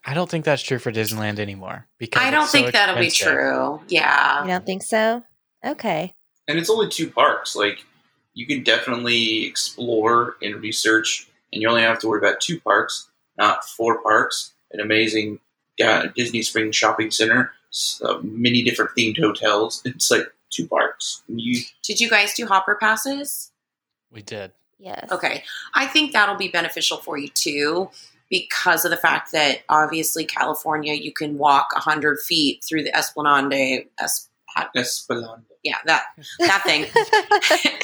B: I don't think that's true for Disneyland anymore. Because
C: I don't
B: it's so
C: think that'll be true. Yeah.
A: You don't think so? Okay.
D: and it's only two parks. Like you can definitely explore and research, and you only have to worry about two parks, not four parks. An amazing uh, Disney Springs shopping center, uh, many different themed hotels. It's like two parks. You
C: Did you guys do hopper passes?
B: We did.
A: Yes.
C: Okay. I think that'll be beneficial for you too because of the fact that obviously California, you can walk 100 feet through the Esplanade, es-
D: Esplanade.
C: yeah, that, that thing,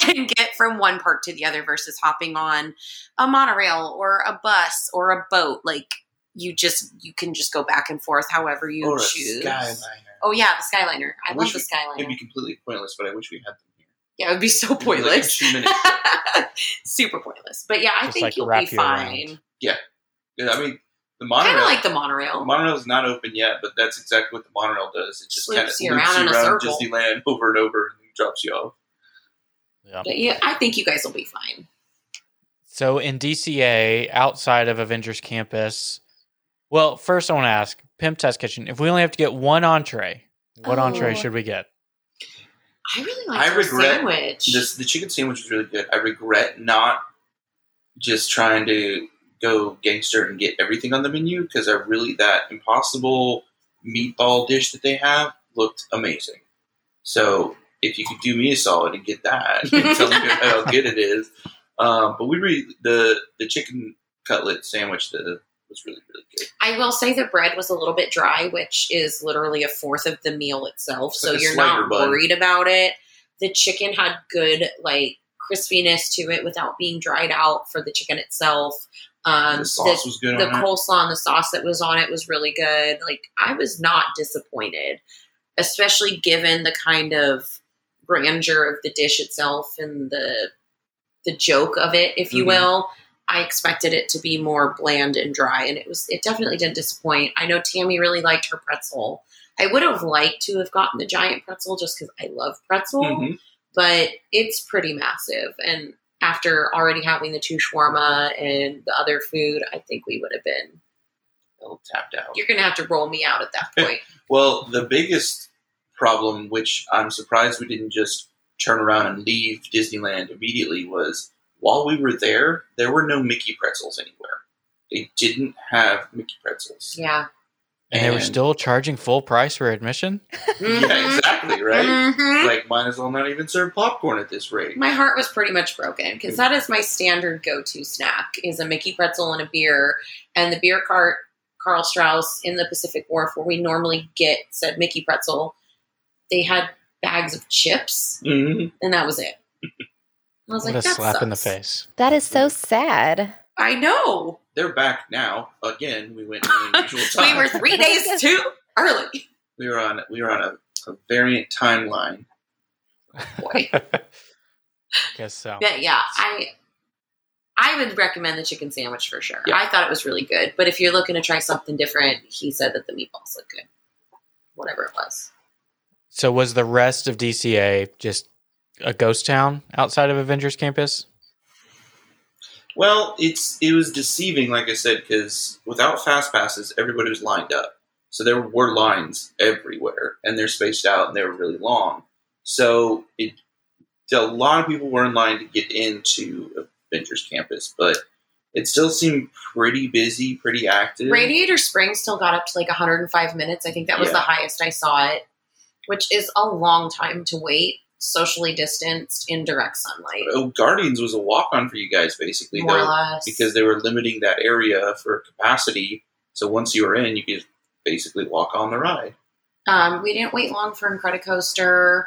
C: and get from one park to the other versus hopping on a monorail or a bus or a boat. Like, you just, you can just go back and forth however you
D: or a
C: choose.
D: Skyliner.
C: Oh, yeah, the Skyliner. I,
D: I
C: love
D: wish
C: the Skyliner.
D: It'd be completely pointless, but I wish we had them here.
C: Yeah, it would be so
D: It'd be like a
C: pointless.
D: two-minute
C: Super pointless. But yeah, I
B: Just,
C: think
B: like,
C: you'll be
B: you around.
C: fine.
D: Yeah, I mean the
C: Kind
D: monorail.
C: of like the
D: the
C: monorail.
D: monorail is not open yet, but that's exactly what the monorail does. It just kind of
C: Loops
D: loops
C: you
D: you
C: around in a
D: around
C: circle.
D: Disneyland over and over and drops you off.
B: Yeah.
C: But yeah, I think you guys will be fine.
B: So in DCA, outside of Avengers Campus, well, first I want to ask Pym Test Kitchen. If we only have to get one entree, what
A: Oh.
B: entree should we get?
C: I really like
D: I
C: your
D: regret
C: sandwich.
D: This the chicken sandwich was really good. I regret not just trying to go gangster and get everything on the menu because I really that impossible meatball dish that they have looked amazing. So if you could do me a solid and get that and tell me how good it is, um, but we really the the chicken cutlet sandwich the, was really really good.
C: I will say the bread was a little bit dry, which is literally a fourth of the meal itself.
D: It's
C: So
D: like
C: you're not
D: bun.
C: worried about it. The chicken had good like crispiness to it without being dried out for the chicken itself. Um,
D: the sauce was good
C: the
D: on it.
C: coleslaw and the sauce that was on it was really good. Like I was not disappointed, especially given the kind of grandeur of the dish itself and the the joke of it, if you
D: Mhm.
C: will. I expected it to be more bland and dry, and it was. It definitely didn't disappoint. I know Tammy really liked her pretzel. I would have liked to have gotten the giant pretzel just because I love pretzel,
D: Mhm.
C: but it's pretty massive. And after already having the two shawarma and the other food, I think we would have been.
D: A little tapped out.
C: You're gonna have to roll me out at that point.
D: Well, the biggest problem, which I'm surprised we didn't just turn around and leave Disneyland immediately, was while we were there, there were no Mickey pretzels anywhere. They didn't have Mickey pretzels.
C: yeah.
B: And they were still charging full price for admission?
D: Yeah, exactly, right?
C: Mhm.
D: Like, might as well not even serve popcorn at this rate.
C: My heart was pretty much broken because that is my standard go-to snack: is a Mickey pretzel and a beer. And the beer cart, Karl Strauss in the Pacific Wharf, where we normally get said Mickey pretzel, they had bags of chips,
D: Mhm.
C: and that was it. I was
B: What
C: like,
B: a
C: that
B: slap in the face.
A: That is so sad.
C: I know.
D: They're back now. Again, we went in an unusual
C: we were three days too early.
D: we were on we were on a, a variant timeline.
C: Boy.
B: Guess so.
C: But yeah, I I would recommend the chicken sandwich for sure.
D: Yeah.
C: I thought it was really good. But if you're looking to try something different, he said that the meatballs look good. Whatever it was.
B: So was the rest of DCA just a ghost town outside of Avengers Campus?
D: Well, it's it was deceiving, like I said, because without fast passes, everybody was lined up. So there were lines everywhere, and they're spaced out, and they were really long. So it a lot of people were in line to get into Avengers Campus, but it still seemed pretty busy, pretty active.
C: Radiator Springs still got up to like 105 minutes. I think that was
D: Yeah.
C: the highest I saw it, which is a long time to wait, socially distanced in direct sunlight.
D: Oh, Guardians was a walk on for you guys, basically,
C: More or
D: though,
C: less.
D: because they were limiting that area for capacity. So once you were in, you could basically walk on the ride.
C: Um, we didn't wait long for Incredicoaster.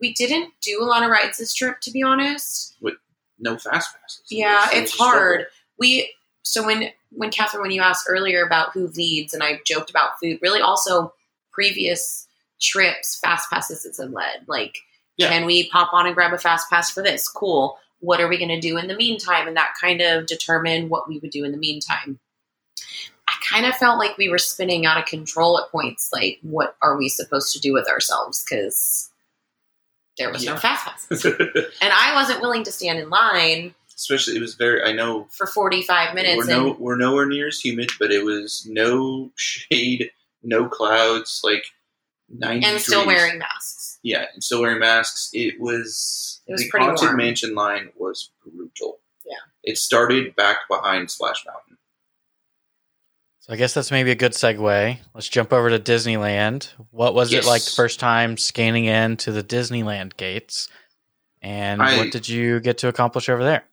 C: We didn't do a lot of rides this trip, to be honest.
D: With no fast passes.
C: Yeah,
D: So
C: it's
D: a struggle.
C: hard. We so when when Catherine, when you asked earlier about who leads, and I joked about food, really also previous trips, fast passes has led. Like,
D: Yeah.
C: can we pop on and grab a fast pass for this? Cool. What are we going to do in the meantime? And that kind of determined what we would do in the meantime. I kind of felt like we were spinning out of control at points. Like, what are we supposed to do with ourselves? Because there was no fast passes, and I wasn't willing to stand in line
D: Especially, it was very. I know
C: for 45 minutes
D: we're, no, we're nowhere near as humid, but it was no shade, no clouds, like.
C: And still wearing masks.
D: Yeah, and still wearing masks. It was,
C: It was
D: the
C: pretty
D: Haunted
C: warm.
D: Mansion line was brutal.
C: Yeah.
D: it started back behind Splash Mountain.
B: So I guess that's maybe a good segue. Let's jump over to Disneyland. What was
D: Yes.
B: it like the first time scanning in to the Disneyland gates? And
D: I-
B: what did you get to accomplish over there?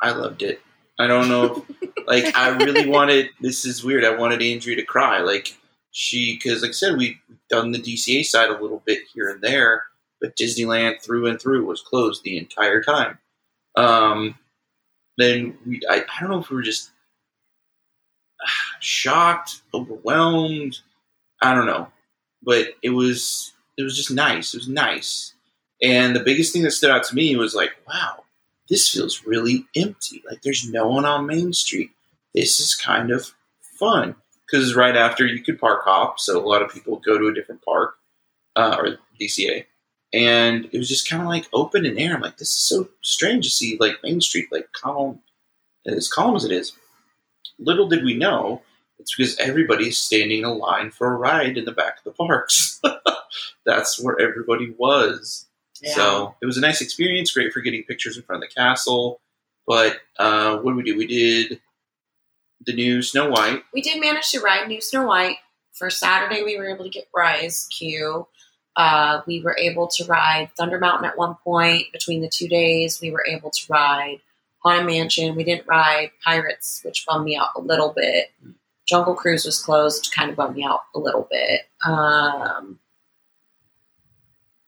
D: I loved it. I don't know, like I really wanted. This is weird. I wanted Andrea to cry. Like she, because like I said, we've done the DCA side a little bit here and there, but Disneyland through and through was closed the entire time. Um, then we, I, I don't know if we were just shocked, overwhelmed. I don't know, but it was it was just nice. It was nice, and the biggest thing that stood out to me was like, wow, this feels really empty. Like there's no one on Main Street. This is kind of fun because right after you could park hop, so a lot of people go to a different park uh, or DCA, and it was just kind of like open and air. I'm like, this is so strange to see like Main Street like calm as calm as it is. Little did we know it's because everybody's standing in a line for a ride in the back of the parks. That's where everybody was. So it was a nice experience, great for getting pictures in front of the castle. But uh, what did we do? We did the new Snow White.
C: we did manage to ride New Snow White. For Saturday, we were able to get Rise Q. Uh, we were able to ride Thunder Mountain at one point between the two days. We were able to ride Haunted Mansion. We didn't ride Pirates, which bummed me out a little bit. Jungle Cruise was closed, kind of bummed me out a little bit. Um,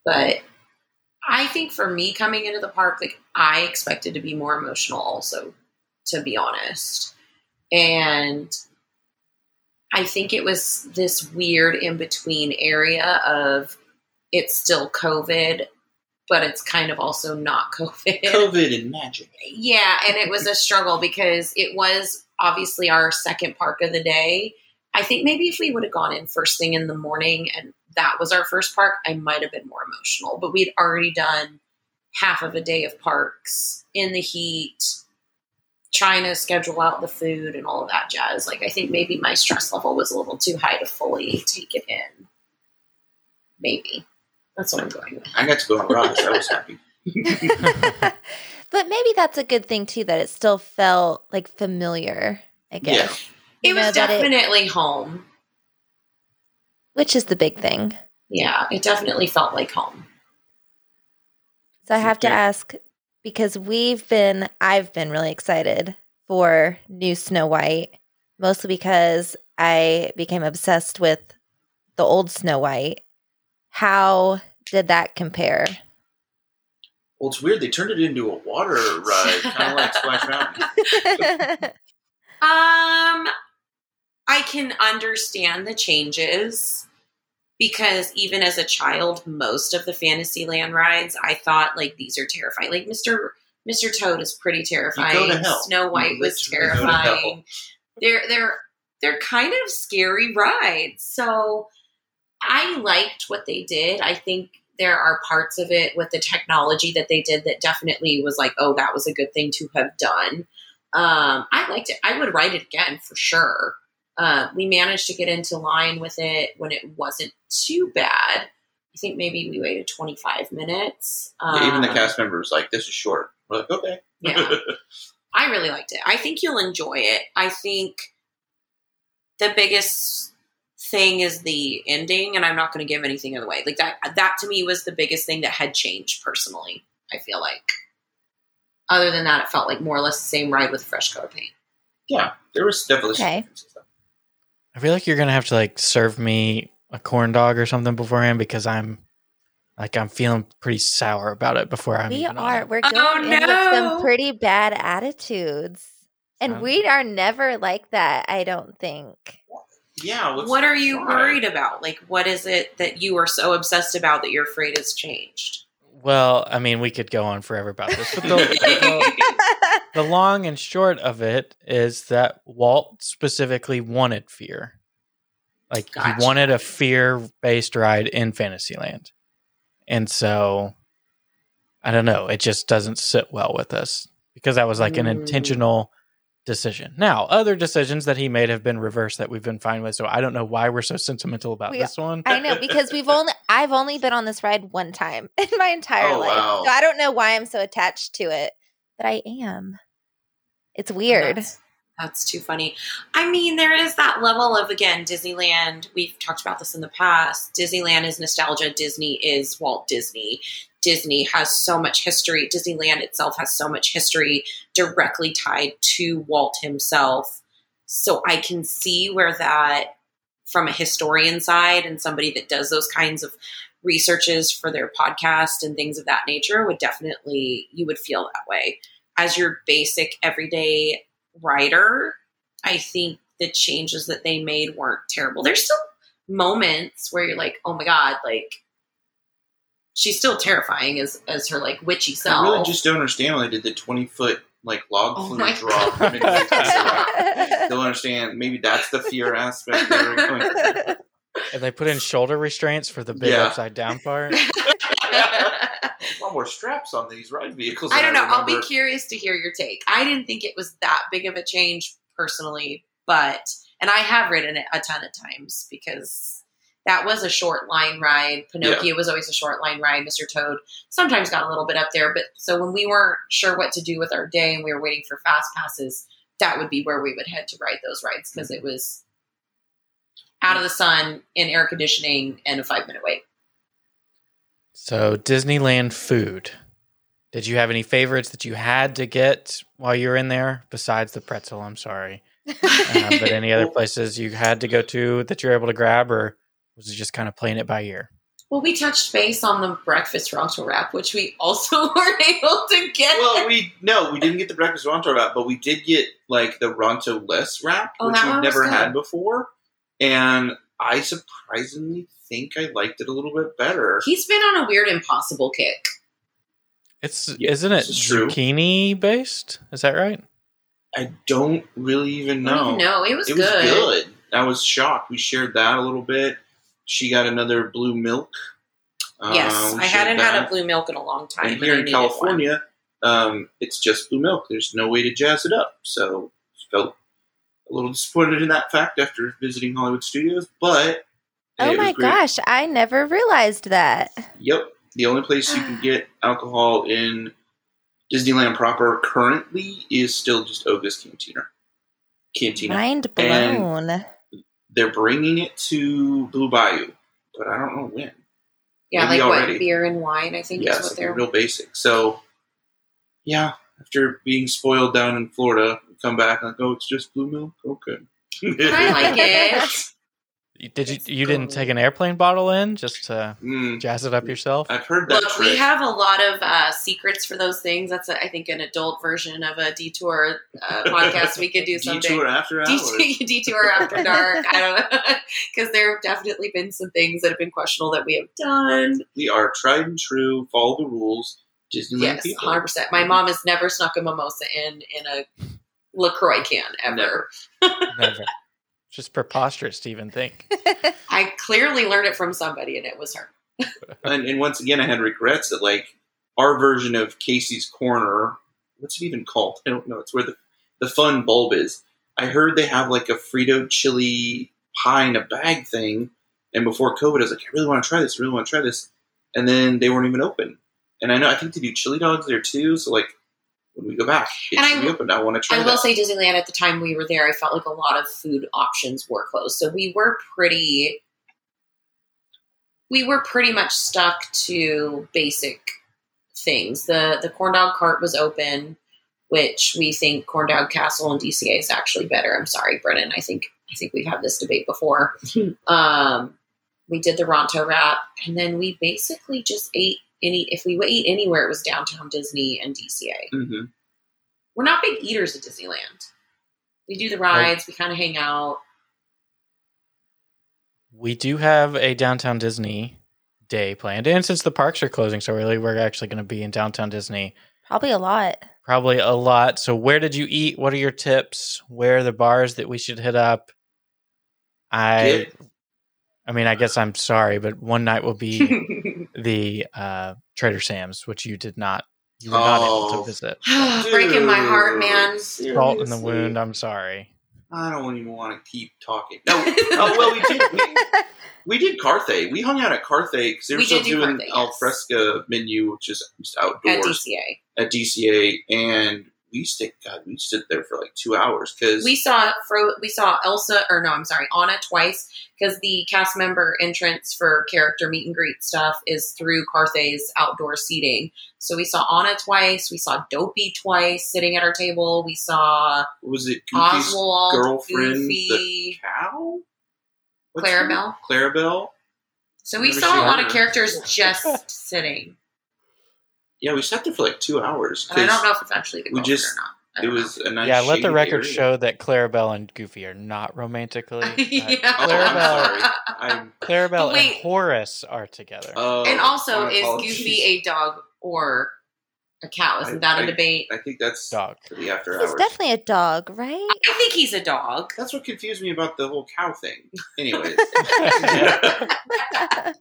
C: but I think for me coming into the park, like I expected to be more emotional, also, to be honest. And I think it was this weird in between area of it's still COVID, but it's kind of also not COVID.
D: COVID and magic.
C: Yeah, and it was a struggle because it was obviously our second park of the day. I think maybe if we would have gone in first thing in the morning and that was our first park, I might have been more emotional. But we'd already done half of a day of parks in the heat, trying to schedule out the food and all of that jazz. Like I think maybe my stress level was a little too high to fully take it in. Maybe. That's what I'm going with.
D: I got to go on Rise. I was happy.
A: but maybe that's a good thing too that it still felt like familiar. I guess.
C: It
A: You
C: was
A: know, that it-
C: definitely home.
A: which is the big thing.
C: Yeah, it definitely felt like home.
A: So I have to ask because we've been, I've been really excited for new Snow White, mostly because I became obsessed with the old Snow White. How did that compare?
D: Well, it's weird. They turned it into a water ride, kind of like Splash Mountain.
C: Um, I can understand the changes because even as a child, most of the Fantasyland rides, I thought like these are terrifying. Like Mister Mister Toad is pretty terrifying. Snow White was
D: literally go to hell.
C: terrifying. They're they're they're kind of scary rides. So I liked what they did. I think there are parts of it with the technology that they did that definitely was like, oh, that was a good thing to have done. Um, I liked it. I would write it again for sure. Uh, we managed to get into line with it when it wasn't too bad. I think maybe we waited 25 minutes.
D: Yeah, even the
C: Um,
D: cast members like this is short. We're like, okay.
C: Yeah. I really liked it. I think you'll enjoy it. I think the biggest thing is the ending, and I'm not going to give anything away. Like that, that to me was the biggest thing that had changed personally. I feel like. Other than that, it felt like more or less the same ride with fresh coat of paint.
D: yeah, there was definitely some
A: Okay.
D: Differences, though.
B: I feel like you're gonna have to like serve me a corn dog or something beforehand because I'm like I'm feeling pretty sour about it before I'm.
A: we
B: even on
A: are. We're
C: Oh,
A: going in with some pretty bad attitudes. And
B: Sounds-
A: we are never like that, I don't think.
D: Yeah. what's-
C: what are you worried about? Like, what is it that you are so obsessed about that you're afraid has changed?
B: Well, I mean, we could go on forever about this, but the, the, the long and short of it is that Walt specifically wanted fear. Like
C: Gotcha.
B: he wanted a fear-based ride in Fantasyland, and so I don't know. It just doesn't sit well with us because that was like an
C: Mm.
B: intentional decision. Now, other decisions that he made have been reversed that we've been fine with. So I don't know why we're so sentimental about
A: We-
B: this one.
A: I know because we've only I've only been on this ride one time in my entire
D: Oh,
A: life.
D: wow.
A: So I don't know why I'm so attached to it, but I am. It's weird.
C: That's, that's too funny. I mean, there is that level of again Disneyland. We've talked about this in the past. Disneyland is nostalgia. Disney is Walt Disney. Disney has so much history. Disneyland itself has so much history directly tied to Walt himself. So I can see where that, from a historian side and somebody that does those kinds of researches for their podcast and things of that nature, would definitely, you would feel that way. As your basic everyday writer, I think the changes that they made weren't terrible. There's still moments where you're like, oh my God, like, she's still terrifying as as her like witchy self.
D: I really just don't understand why they did the twenty foot like log
C: Oh
D: flume
C: my
D: drop.
C: God.
D: midway through the ride. Don't understand. Maybe that's the fear aspect. They were going for.
B: And they put in shoulder restraints for the big
D: Yeah.
B: upside down part.
D: A lot more straps on these ride vehicles.
C: I don't know. I'll be curious to hear your take. I didn't think it was that big of a change personally, but and I have ridden it a ton of times because that was a short line ride. Pinocchio was always a short line ride. Mr. Toad sometimes got a little bit up there, but so when we weren't sure what to do with our day and we were waiting for fast passes, that would be where we would head to ride those rides because hmm. it was out of the sun in air conditioning and a five minute wait.
B: So Disneyland food. Did you have any favorites that you had to get while you were in there besides the pretzel? I'm sorry, um, but any other places you had to go to that you were able to grab, or was it just kind of playing it by ear?
C: Well, we touched base on the breakfast Ronto wrap, which we also weren't able to get.
D: Well, we no, we didn't get the breakfast Ronto wrap, but we did get like the Ronto less wrap,
C: Oh,
D: which we've never
C: good.
D: had before, and I surprisingly think I liked it a little bit better.
C: He's been on a weird impossible kick.
B: It's
D: Yeah,
B: isn't it
D: this is true.
B: zucchini based? Is that right?
D: I don't really even know.
C: No, know. It was
D: it was
C: good.
D: good. I was shocked. We shared that a little bit. She got another blue milk.
C: Yes,
D: Uh,
C: I hadn't had a blue milk in a long time.
D: And
C: and
D: here
C: I
D: in. California, um, it's just blue milk. There's no way to jazz it up. So felt a little disappointed in that fact after visiting Hollywood Studios, but
A: oh my gosh, I never realized that.
D: Yep, the only place you can get alcohol in Disneyland proper currently is still just Oga's Cantina. Cantina.
A: Mind
D: And-
A: blown.
D: They're bringing it to Blue Bayou, but I don't know when.
C: Yeah,
D: Maybe
C: like
D: already.
C: what beer and wine. I think
D: Yeah,
C: is what they're.
D: real basic. So, yeah, after being spoiled down in Florida, we come back and like, oh, it's just blue milk. Okay.
C: I like it.
B: Did you
C: It's
B: you didn't take an airplane bottle in just to
D: Mm,
B: jazz it up yourself?
D: I've heard that
C: Look,
D: trick.
C: we have a lot of uh, secrets for those things. That's, I think, an adult version of a detour uh, podcast we could do someday.
D: Detour after hours.
C: detour, detour after dark. I don't know because there have definitely been some things that have been questionable that we have done.
D: We are tried and true, follow the rules. Disneyland
C: Yes, hundred percent. My mom has never snuck a mimosa in in a Lacroix can ever.
D: Never.
B: Never. Just preposterous to even think.
C: I clearly learned it from somebody, and it was her.
D: And, and once again, I had regrets that like our version of Casey's Corner. What's it even called? I don't know. It's where the the fun bulb is. I heard they have like a Frito chili pie in a bag thing, And before COVID, I was like, I really want to try this. I really want to try this. And then they weren't even open. And I know I think they do chili dogs there too. So like when we go back, it
C: And
D: should
C: I-
D: be open. I want to try.
C: I will
D: that.
C: say Disneyland at the time we were there, I felt like a lot of food options were closed. So we were pretty we were pretty much stuck to basic things. The the corn dog cart was open, which we think corn dog castle and DCA is actually better. I'm sorry, Brendan. I think I think we've had this debate before. um, we did the Ronto wrap, and then we basically just ate any if we ate anywhere it was downtown Disney and DCA
D: Mhm.
C: we're not big eaters at Disneyland. We do the rides, we kind of hang out.
B: We do have a downtown Disney day planned, and since the parks are closing so early, we're actually going to be in downtown Disney
A: Probably a lot.
B: probably a lot. So, where did you eat? What are your tips? Where are the bars that we should hit up? I,
D: Get-
B: I mean, I guess I'm sorry, but one night will be the uh, Trader Sam's, which you did not. You were not able
D: Oh.
B: to visit.
C: Breaking my heart, man.
B: Salt in the wound. I'm sorry.
D: I don't even want to keep talking. No, oh well, we did. We, we did Carthay. We hung out at Carthay because they were
C: We
D: still
C: did do
D: doing
C: Carthay,
D: al fresco menu, which is just
C: At
D: outdoors
C: DCA.
D: at DCA, and we stayed. God, we stood there for like two hours because
C: We saw Fro- we saw Elsa, or no, I'm sorry, Anna twice because the cast member entrance for character meet and greet stuff is through Carthay's outdoor seating. So we saw Anna twice. We saw Dopey twice sitting at our table. We saw
D: was it Goofy's
C: Oswald,
D: girlfriend,
C: Goofy,
D: cow? What's her?
C: Clarabelle.
D: Clarabelle.
C: So we saw a lot
D: her.
C: of characters just sitting.
D: Yeah, we sat there for like two hours.
C: And I don't know if it's actually the
D: we just-
C: or not. I
D: It
C: don't
D: was a nice.
B: yeah, let the record
D: area.
B: show that Clarabelle and Goofy are not romantically.
C: know.
B: Uh,
C: yeah.
D: Oh,
B: Clarabelle,
D: I'm I'm.
B: Clarabelle
C: But
B: and. Horace are together.
D: Oh,
C: and also, is. Goofy a dog or a cow? Isn't
D: I-
C: that a
D: I-
C: debate?
D: I think that's
B: Dog.
D: for the after
A: He's
D: hours.
A: definitely a dog, right?
C: I think he's a dog.
D: That's what confused me about the whole cow thing. Anyways,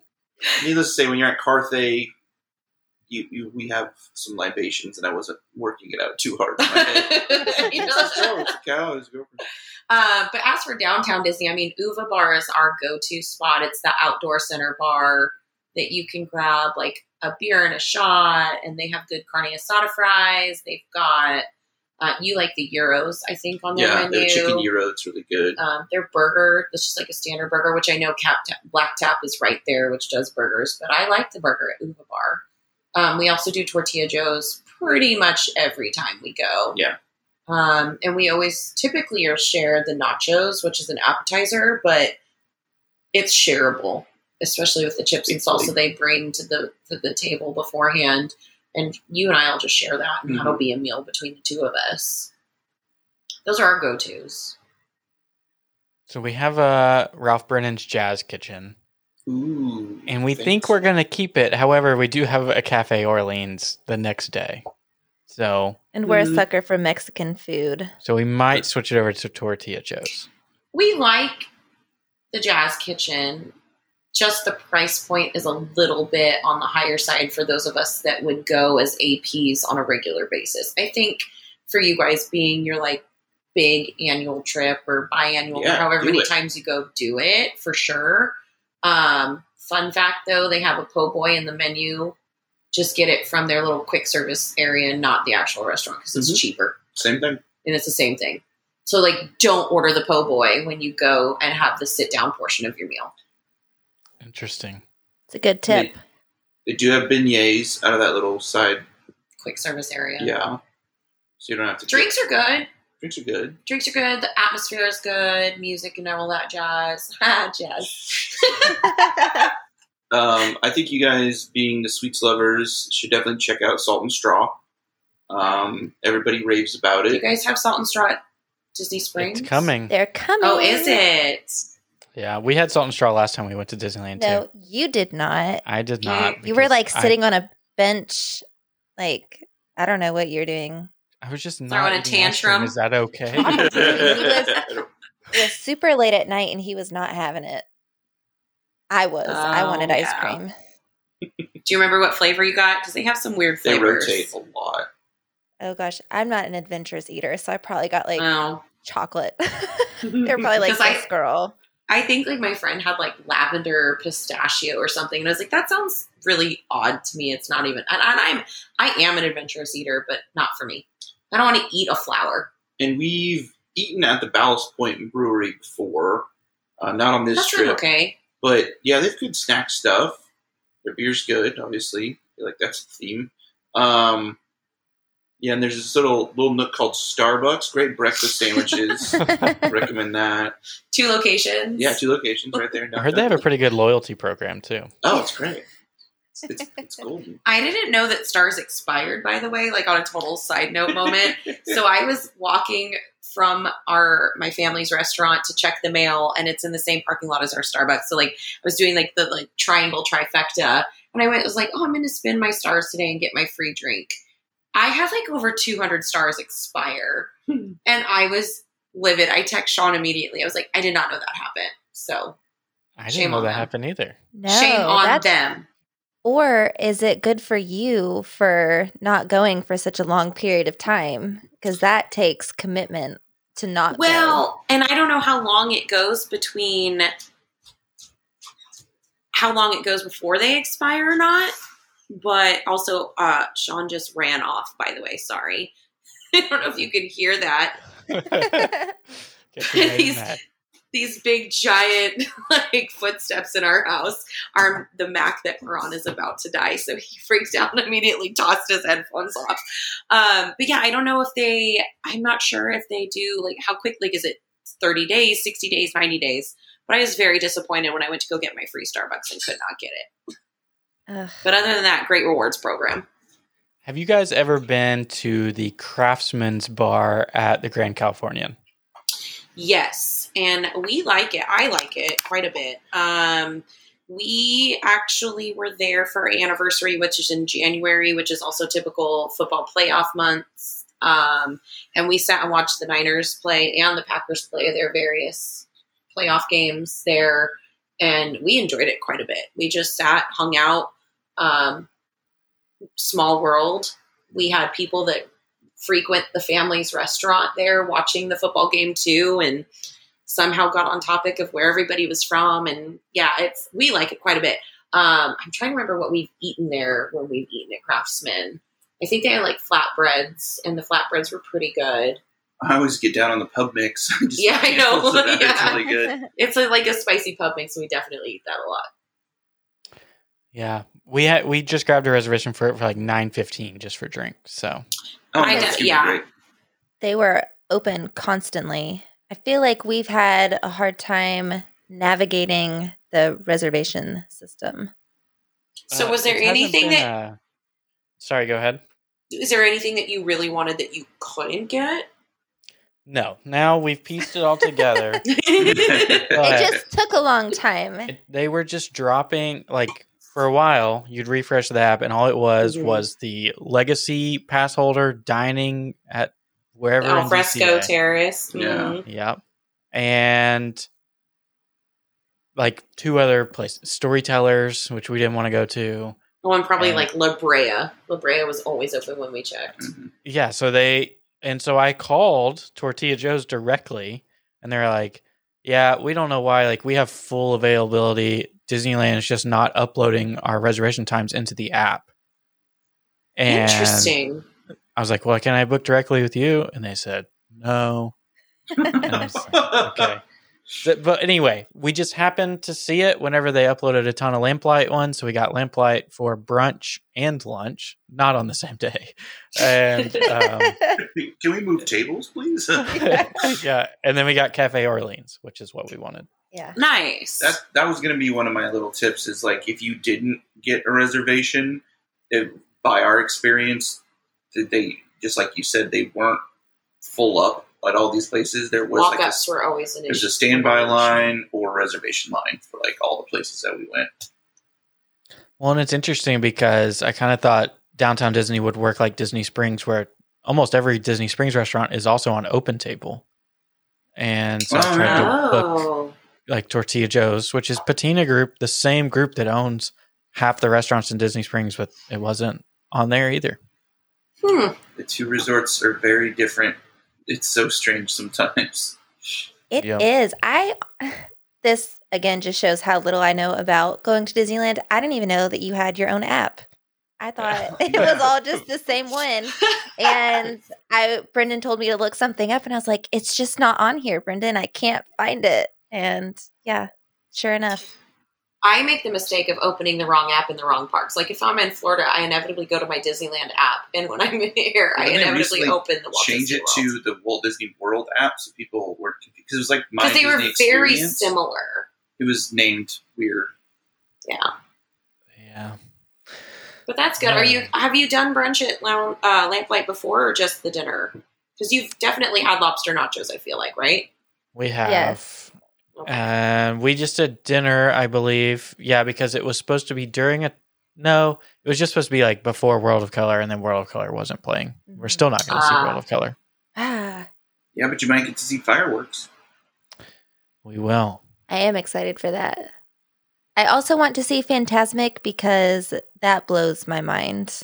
D: needless to say, when you're at Carthay, you, you we have some libations, and I wasn't working it out too hard. My head.
C: You know?
D: oh, it's a cow. It's a.
C: Uh, but as for downtown Disney, I mean, Uva Bar is our go-to spot. It's the outdoor center bar that you can grab like a beer and a shot, and they have good carne asada fries. They've got uh, you like the euros, I think, on their
D: Yeah,
C: menu.
D: their chicken euro, it's really good.
C: Um, their burger, it's just like a standard burger, which I know Cap Black Tap is right there, which does burgers, but I like the burger at Uva Bar. Um, we also do Tortilla Joe's pretty much every time we go.
D: Yeah.
C: Um, and we always typically are share the nachos, which is an appetizer, but it's shareable, especially with the chips and salsa they bring to the to the table beforehand. And you and I will just share that, and
D: Mhm.
C: that'll be a meal between the two of us. Those are our go tos.
B: So we have uh, Ralph Brennan's Jazz Kitchen,
D: Ooh,
B: and we
D: thanks.
B: think we're going to keep it. However, we do have a Cafe Orleans the next day. So
A: And we're a mm. sucker for Mexican food.
B: so we might switch it over to Tortilla Joe's.
C: we like the jazz kitchen just the price point is a little bit on the higher side for those of us that would go as aps on a regular basis i think for you guys being your like big annual trip or biannual
D: Yeah,
C: or however many
D: it.
C: times you go do it for sure um, fun fact though they have a po' boy in the menu just get it from their little quick service area not the actual restaurant because it's
D: Mhm.
C: cheaper
D: Same thing.
C: and it's the same thing. So like, don't order the po' boy when you go and have the sit down portion of your meal.
B: Interesting.
A: It's a good tip.
D: They do have beignets out of that little side.
C: Quick service area.
D: Yeah. So you don't have to.
C: Drinks are good.
D: Drinks are good.
C: Drinks are good. The atmosphere is good. Music and all that jazz. jazz.
D: Um, I think you guys, being the sweets lovers, should definitely check out Salt and Straw. Um, everybody raves about
C: Do you guys have salt and straw at Disney Springs?
B: It's coming.
A: They're coming.
C: Oh, is it?
B: Yeah, we had Salt and Straw last time we went to Disneyland
A: No,
B: too.
A: you did not.
B: I did not.
A: You were
B: because
A: like
B: I-
A: sitting on a bench, like I don't know what you're doing.
B: I, was just not
C: Throwing a
B: eating ice cream.
C: tantrum.
B: Is that okay?
A: It was super late at night, and he was not having it. I was. I
C: Oh,
A: wanted ice
C: yeah.
A: cream.
C: Do you remember what flavor you got? Because they have some weird flavors.
D: they rotate a lot.
A: Oh gosh, I'm not an adventurous eater, so I probably got like
C: Oh.
A: chocolate. They're probably like
C: Because I-
A: girl.
C: I think like my friend had like lavender pistachio or something, and I was like, that sounds really odd to me. It's not even. And, and I'm I am an adventurous eater, but not for me. I don't want to eat a flower.
D: And we've eaten at the Ballast Point Brewery before, uh, not on this
C: That's
D: trip,
C: okay.
D: but yeah, they've good snack stuff. Their beer's good, obviously. Like that's the theme. Um, yeah, and there's this little little nook called Starbucks. Great breakfast sandwiches. Recommend that.
C: Two locations.
D: Yeah, two locations right there.
B: I heard they have a pretty good loyalty program too.
D: Oh, it's great. It's, it's, it's golden.
C: I didn't know that stars expired, by the way, like on a total side note moment. so I was walking from our my family's restaurant to check the mail and it's in the same parking lot as our Starbucks. So like I was doing like the like triangle trifecta and I went I was like, "Oh, I'm going to spend my stars today and get my free drink." I had like over 200 stars expire hmm. and I was livid. I text Sean immediately. I was like, "I did not know that happened." So,
B: I didn't know that
C: them.
B: happened either.
A: No,
C: shame on them.
A: Or is it good for you for not going for such a long period of time? Because that takes commitment to not go.
C: Well, and I don't know how long it goes between how long it goes before they expire or not. But also, uh, Sean just ran off. By the way, sorry. I don't know if you could hear that.
B: Get the name
C: These- big giant like footsteps in our house. Our the Mac that we're on is about to die, so he freaked out and immediately tossed his headphones off. Um, but yeah, I don't know if they. I'm not sure if they do like how quick. Like, is it 30 days, 60 days, 90 days? But I was very disappointed when I went to go get my free Starbucks and could not get it.
A: Ugh.
C: But other than that, great rewards program.
B: Have you guys ever been to the Craftsman's Bar at the Grand Californian?
C: Yes, and we like it. I like it quite a bit. Um, we actually were there for anniversary, which is in January, which is also typical football playoff months. Um, and we sat and watched the Niners play and the Packers play their various playoff games there, and we enjoyed it quite a bit. We just sat, hung out. Um, small world. We had people that frequent the family's restaurant there watching the football game too and somehow got on topic of where everybody was from and yeah it's we like it quite a bit um, i'm trying to remember what we've eaten there when we've eaten at craftsman i think they had like flatbreads and the flatbreads were pretty good
D: I always get down on the pub mix. Just
C: Yeah, I know.
D: handfuls of that. It's
C: Yeah.
D: really good.
C: it's a, like a spicy pub mix and we definitely eat that a lot
B: Yeah, we had we just grabbed a reservation for it for like nine fifteen just for drink. So
D: Oh,
C: I
D: that's
C: yeah.
D: great.
A: they were open constantly. I feel like we've had a hard time navigating the reservation system.
C: so
B: uh,
C: was there
B: it
C: anything
B: been,
C: that
B: uh, sorry, go ahead.
C: is there anything that you really wanted that you couldn't get
B: No, now we've pieced it all together.
A: It just took a long time.
B: It, they were just dropping like for a while. You'd refresh the app, and all it was
C: Mhm.
B: was the legacy pass holder dining at wherever
C: Al fresco
B: DCA.
C: terrace
D: Yeah.
C: Mhm.
B: Yep, and like two other places, storytellers, which we didn't want to go to.
C: Oh, and probably
B: And-
C: like La Brea. La Brea was always open when we checked.
D: Mhm.
B: Yeah, so they and so I called Tortilla Joe's directly, and they're like, "Yeah, we don't know why. Like, we have full availability. Disneyland is just not uploading our reservation times into the app." And
C: Interesting.
B: I was like, "Well, can I book directly with you?" And they said, "No." And I was like, okay. Th- But anyway, we just happened to see it whenever they uploaded a ton of Lamplight ones. So we got Lamplight for brunch and lunch, not on the same day. And um,
D: Can we move tables, please?
B: yeah, and then we got Cafe Orleans, which is what we wanted.
A: Yeah.
C: Nice.
D: that that was going to be one of my little tips. Is like if you didn't get a reservation, it, by our experience, that they just like you said, they weren't full up at all these places. There was like a,
C: Walk-ups were always an issue.
D: there's a standby line or reservation line for like all the places that we went.
B: Well, and it's interesting because I kind of thought downtown Disney would work like Disney Springs, where almost every Disney Springs restaurant is also on Open Table. And so I
D: Oh,
B: tried
D: yeah.
B: to book like Tortilla Joe's, which is Patina Group, the same group that owns half the restaurants in Disney Springs, but it wasn't on there either.
C: Hmm.
D: The two resorts are very different. It's so strange sometimes.
A: It is.
B: Yep.
A: I this again just shows how little I know about going to Disneyland. I didn't even know that you had your own app. I thought it was all just the same one. And I Brendan told me to look something up and I was like, it's just not on here, Brendan. I can't find it. And yeah, sure enough.
C: I make the mistake of opening the wrong app in the wrong parks. Like if I'm in Florida, I inevitably go to my Disneyland app, and when I'm here, I inevitably open the Walt
D: change
C: Disney
D: it to the Walt Disney World app so people were because it was like my
C: because they were
D: Disney
C: very
D: Experience.
C: similar.
D: It was named weird.
C: Yeah,
B: Yeah.
C: but that's good. Are you have you done brunch at Lou- uh, Lamplight before, or just the dinner? Because you've definitely had lobster nachos. I feel like, right?
B: We have.
A: Yes.
C: Okay.
B: And we just did dinner, I believe. Yeah, because it was supposed to be during a. No, it was just supposed to be like before World of Color, and then World of Color wasn't playing. We're still not going to see
C: Ah.
B: World of Color.
A: Ah,
D: Yeah, but you might get to see fireworks.
B: We will.
A: I am excited for that. I also want to see Fantasmic because that blows my mind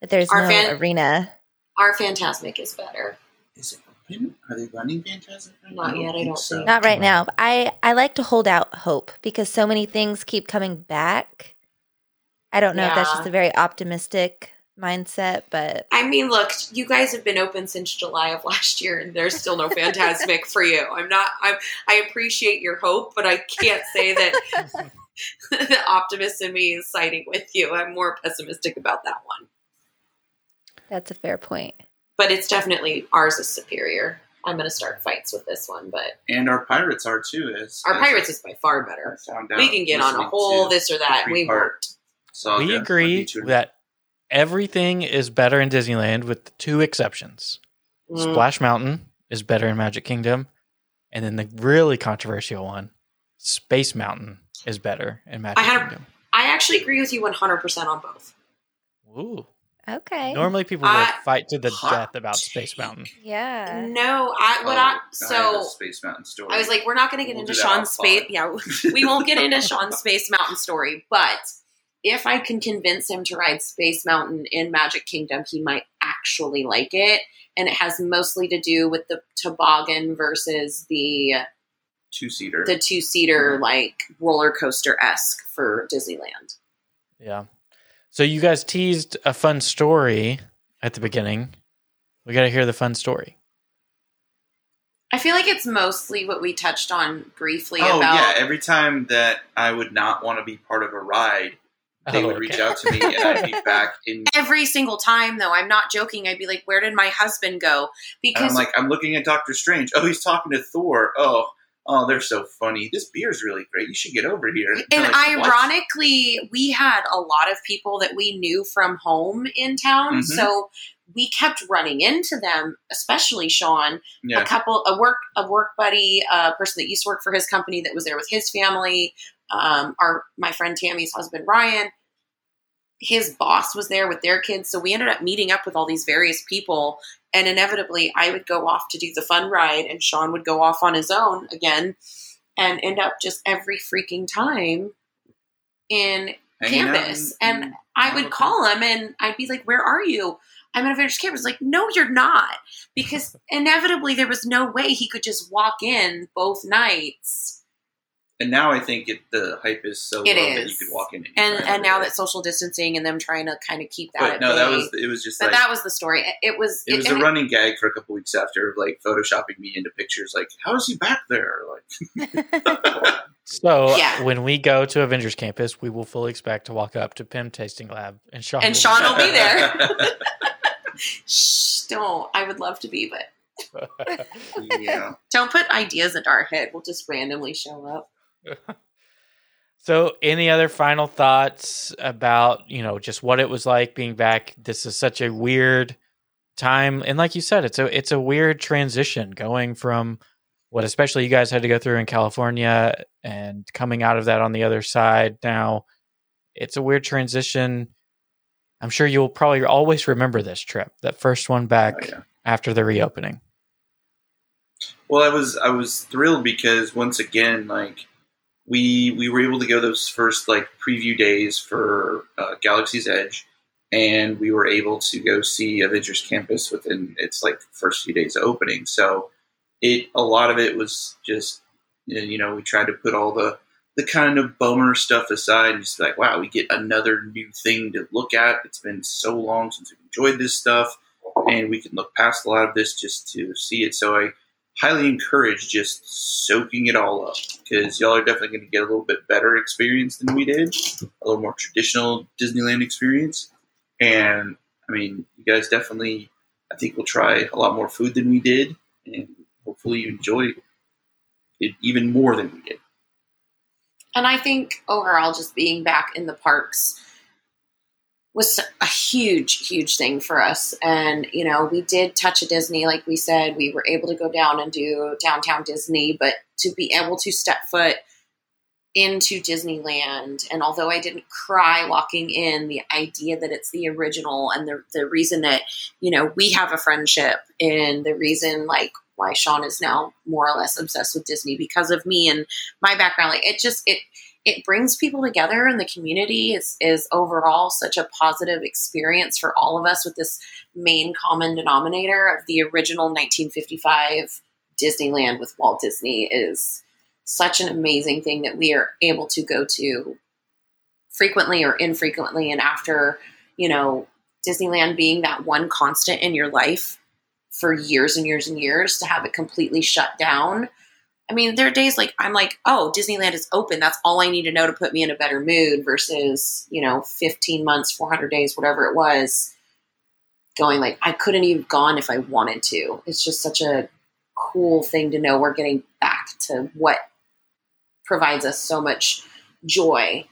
A: that there's
C: Our
A: no
C: fan-
A: arena.
C: Our Fantasmic is better.
D: Is it open? Are they running Phantasm?
C: Not yet, I don't think.
A: Not right now. I I like to hold out hope because so many things keep coming back. I don't know if that's just a very optimistic mindset, but
C: I mean, look, you guys have been open since July of last year, and there's still no Fantasmic for you. I'm not. I'm. I appreciate your hope, but I can't say that the optimist in me is siding with you. I'm more pessimistic about that one.
A: that's a fair point.
C: But it's definitely ours is superior. I'm going to start fights with this one, but
D: And our pirates are too. Is
C: our pirates is by far better.
D: found out
C: We can get on a whole this or that. We
D: three-part
C: won't.
B: we agree that everything is better in Disneyland with two exceptions.
C: Mm.
B: Splash Mountain is better in Magic Kingdom, and then the really controversial one, Space Mountain, is better in Magic
C: I had-
B: Kingdom.
C: I actually agree with you 100% on both.
B: Ooh.
A: Okay.
B: Normally, people will fight to the
D: Hot
B: death about Space Mountain.
A: yeah.
C: No, I what
D: Oh,
C: I
D: have a
C: so
D: Space Mountain story.
C: I was like, we're not going to get
D: We'll
C: into
D: do
C: Sean's space. Yeah, we won't get into Sean's Space Mountain story, but if I can convince him to ride Space Mountain in Magic Kingdom, he might actually like it. And it has mostly to do with the toboggan versus the
D: two seater.
C: the two seater mm-hmm. like roller coaster esque for Disneyland.
B: Yeah. So you guys teased a fun story at the beginning. We got to hear the fun story.
C: I feel like it's mostly what we touched on briefly
D: oh
C: about.
D: yeah, every time that I would not want to be part of a ride, they
B: Oh,
D: would
B: okay.
D: reach out to me and I'd be back in.
C: Every single time, though, I'm not joking. I'd be like, "Where did my husband go?"
D: And
C: Because
D: I'm like, I'm looking at Doctor Strange. Oh, he's talking to Thor. Oh, oh, they're so funny. This beer's really great. You should get over here.
C: And
D: I'm like, what?
C: ironically, we had a lot of people that we knew from home in town,
D: Mhm.
C: so we kept running into them. Especially Sean, a couple, a work, a work buddy, a person that used to work for his company that was there with his family. Um, our my friend Tammy's husband Ryan, his boss was there with their kids, so we ended up meeting up with all these various people. And inevitably, I would go off to do the fun ride, and Sean would go off on his own again, and end up just every freaking time in
D: Hanging
C: campus.
D: and-
C: And I would call him and I'd be like, Where are you? I'm at Avengers Campus. Like, no, you're not. Because inevitably there was no way he could just walk in both nights.
D: And now I think it, the hype is so
C: It
D: low that you could walk in.
C: And
D: anytime.
C: and now that social distancing and them trying to kind of keep that
D: but
C: at
D: no, that
C: bay.
D: was it. Was just
C: but
D: like
C: that was the story. It- It was
D: it was
C: and
D: a running gag for a couple weeks after, like photoshopping me into pictures. Like, how is he back there? Like,
B: So uh,
C: Yeah.
B: when we go to Avengers Campus, we will fully expect to walk up to Pym Tasting Lab and Sean.
C: And
B: will
C: Sean will be there. Shh, don't. I would love to be, but
D: yeah.
C: don't put ideas into our head. We'll just randomly show up.
B: So, any other final thoughts about you know just what it was like being back? This is such a weird time, and like you said, it's a it's a weird transition going from what, especially you guys had to go through in California, and coming out of that on the other side. Now, it's a weird transition. I'm sure you'll probably always remember this trip, that first one back
D: Oh, yeah.
B: after the reopening.
D: Well, I was I was thrilled because once again, like we we were able to go those first like preview days for uh, Galaxy's Edge, and we were able to go see Avengers Campus within its like first few days of opening. So it a lot of it was just you know, we tried to put all the the kind of bummer stuff aside and just like, wow, we get another new thing to look at. It's been so long since we've enjoyed this stuff, and we can look past a lot of this just to see it. So I highly encourage just soaking it all up because y'all are definitely going to get a little bit better experience than we did, a little more traditional Disneyland experience. And I mean, you guys definitely, I think, will try a lot more food than we did, and hopefully you enjoy it even more than we did.
C: And I think overall, just being back in the parks was a huge, huge thing for us. And, you know, we did touch a Disney, like we said, we were able to go down and do downtown Disney, but to be able to step foot into Disneyland, and although I didn't cry walking in, the idea that it's the original and the, the reason that, you know, we have a friendship and the reason, like, why Sean is now more or less obsessed with Disney because of me and my background. Like it just it it brings people together and the community is is overall such a positive experience for all of us with this main common denominator of the original 1955 Disneyland with Walt Disney is such an amazing thing that we are able to go to frequently or infrequently and after, you know, Disneyland being that one constant in your life for years and years and years to have it completely shut down. I mean, there are days like I'm like, oh, Disneyland is open. That's all I need to know to put me in a better mood versus, you know, 15 months, 400 days, whatever it was, going like, I couldn't even gone if I wanted to. It's just such a cool thing to know we're getting back to what provides us so much joy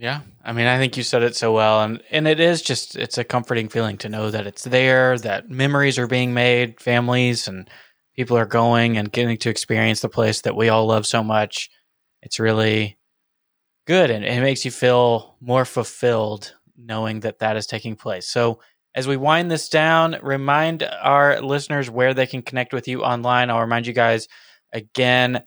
B: Yeah. I mean, I think you said it so well and and it is just it's a comforting feeling to know that it's there, that memories are being made, families and people are going and getting to experience the place that we all love so much. It's really good and it makes you feel more fulfilled knowing that that is taking place. So, as we wind this down, remind our listeners where they can connect with you online. I'll remind you guys again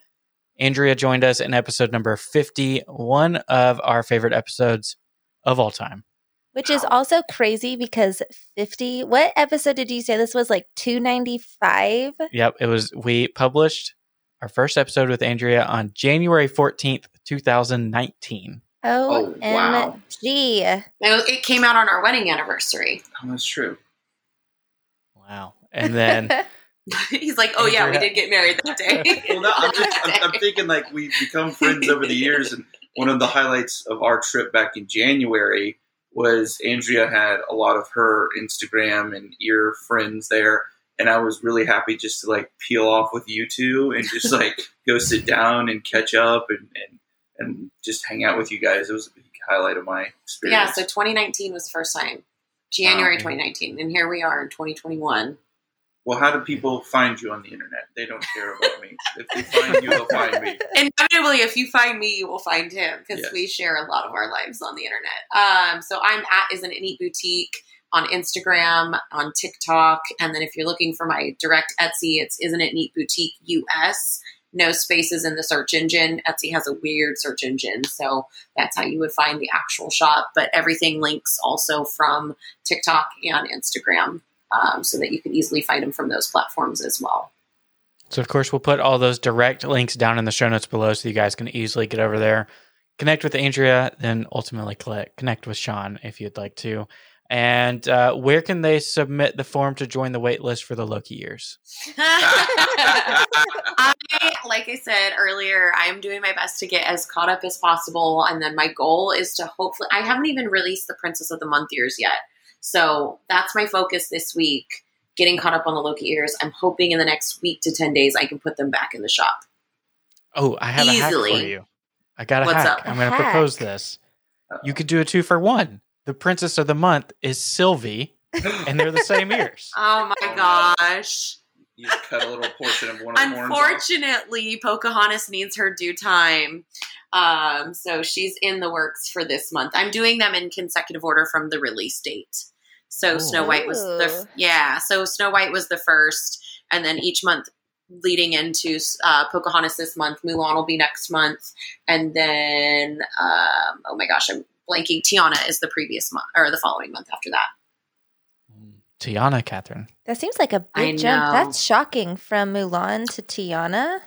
B: Andrea joined us in episode number 50, one of our favorite episodes of all time.
A: Which is also crazy because 50, what episode did you say this was like 295?
B: Yep, it was we published our first episode with Andrea on January 14th, 2019.
A: OMG.
C: Oh, wow. Gee. It came out on our wedding anniversary.
D: Oh, that's true.
B: Wow. And then
C: He's like, oh yeah, we did get married that day.
D: well, no, I'm, just, I'm, I'm, thinking like we've become friends over the years, and one of the highlights of our trip back in January was Andrea had a lot of her Instagram and ear friends there, and I was really happy just to like peel off with you two and just like go sit down and catch up and, and and just hang out with you guys. It was a big highlight of my experience.
C: Yeah, so 2019 was the first time, January wow. 2019, and here we are in 2021
D: well, how do people find you on the internet? They don't care about me. if they find you, they'll find me.
C: Inevitably, if you find me, you will find him because yes. we share a lot of our lives on the internet. Um, so I'm at Isn't It Neat Boutique on Instagram, on TikTok, and then if you're looking for my direct Etsy, it's Isn't It Neat Boutique US. No spaces in the search engine. Etsy has a weird search engine, so that's how you would find the actual shop. But everything links also from TikTok and Instagram um, so that you can easily find them from those platforms as well.
B: So, of course, we'll put all those direct links down in the show notes below so you guys can easily get over there, connect with Andrea, then ultimately connect with Sean if you'd like to. And uh, where can they submit the form to join the wait list for the Loki ears?
C: I, like I said earlier, I'm doing my best to get as caught up as possible. And then my goal is to hopefully, I haven't even released the Princess of the Month ears yet. So that's my focus this week, getting caught up on the Loki ears. I'm hoping in the next week to 10 days I can put them back in the shop.
B: Oh, I have Easily. a hack for you. I got a What's hack. Up? I'm going to propose this. You could do a two for one. The princess of the month is Sylvie, and they're the same ears.
C: Oh my gosh.
D: You cut a little portion of one of
C: the Unfortunately, Pocahontas needs her due time. Um, so she's in the works for this month. I'm doing them in consecutive order from the release date. So Ooh. Snow White was the yeah. So Snow White was the first, and then each month leading into uh, Pocahontas this month. Mulan will be next month, and then um, oh my gosh, I'm blanking. Tiana is the previous month or the following month after that.
B: Tiana, Catherine.
A: That seems like a big jump.
C: know.
A: That's shocking from Mulan to Tiana.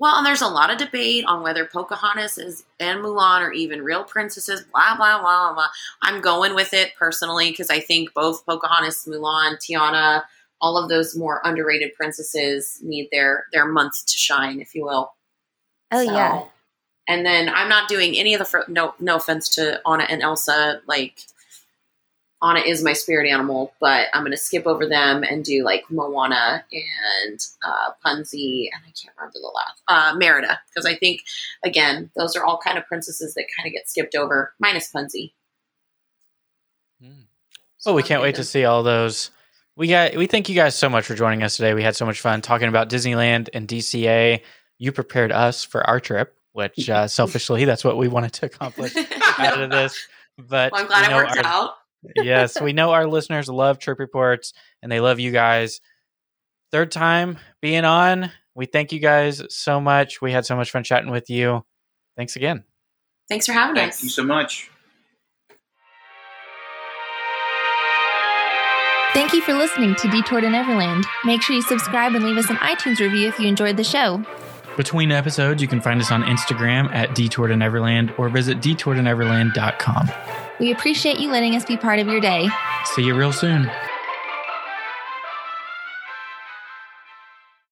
C: Well, and there's a lot of debate on whether Pocahontas is and Mulan are even real princesses. Blah blah blah blah. I'm going with it personally because I think both Pocahontas, Mulan, Tiana, all of those more underrated princesses need their their month to shine, if you will.
A: Oh
C: So-
A: yeah.
C: And then I'm not doing any of the fir- no no offense to Anna and Elsa. Like Anna is my spirit animal, but I'm gonna skip over them and do like Moana and uh, Punzi and I can't remember the last uh, Merida because I think again those are all kind of princesses that kind of get skipped over minus Punzi.
B: Oh, we can't wait to see all those. We got. We thank you guys so much for joining us today. We had so much fun talking about Disneyland and DCA. You prepared us for our trip, which uh, selfishly that's what we wanted to accomplish out of this. But
C: Well, I'm glad it worked
B: our-
C: out.
B: Yes, we know our listeners love trip reports and they love you guys. Third time being on. We thank you guys so much. We had so much fun chatting with you. Thanks again.
C: Thanks for having
D: Thank
C: us.
D: Thank you so much.
E: Thank you for listening to Detour to Neverland. Make sure you subscribe and leave us an iTunes review if you enjoyed the show.
B: Between episodes, you can find us on Instagram at Detour to Neverland or visit detourtoneverland.com.
E: We appreciate you letting us be part of your day.
B: See you real soon.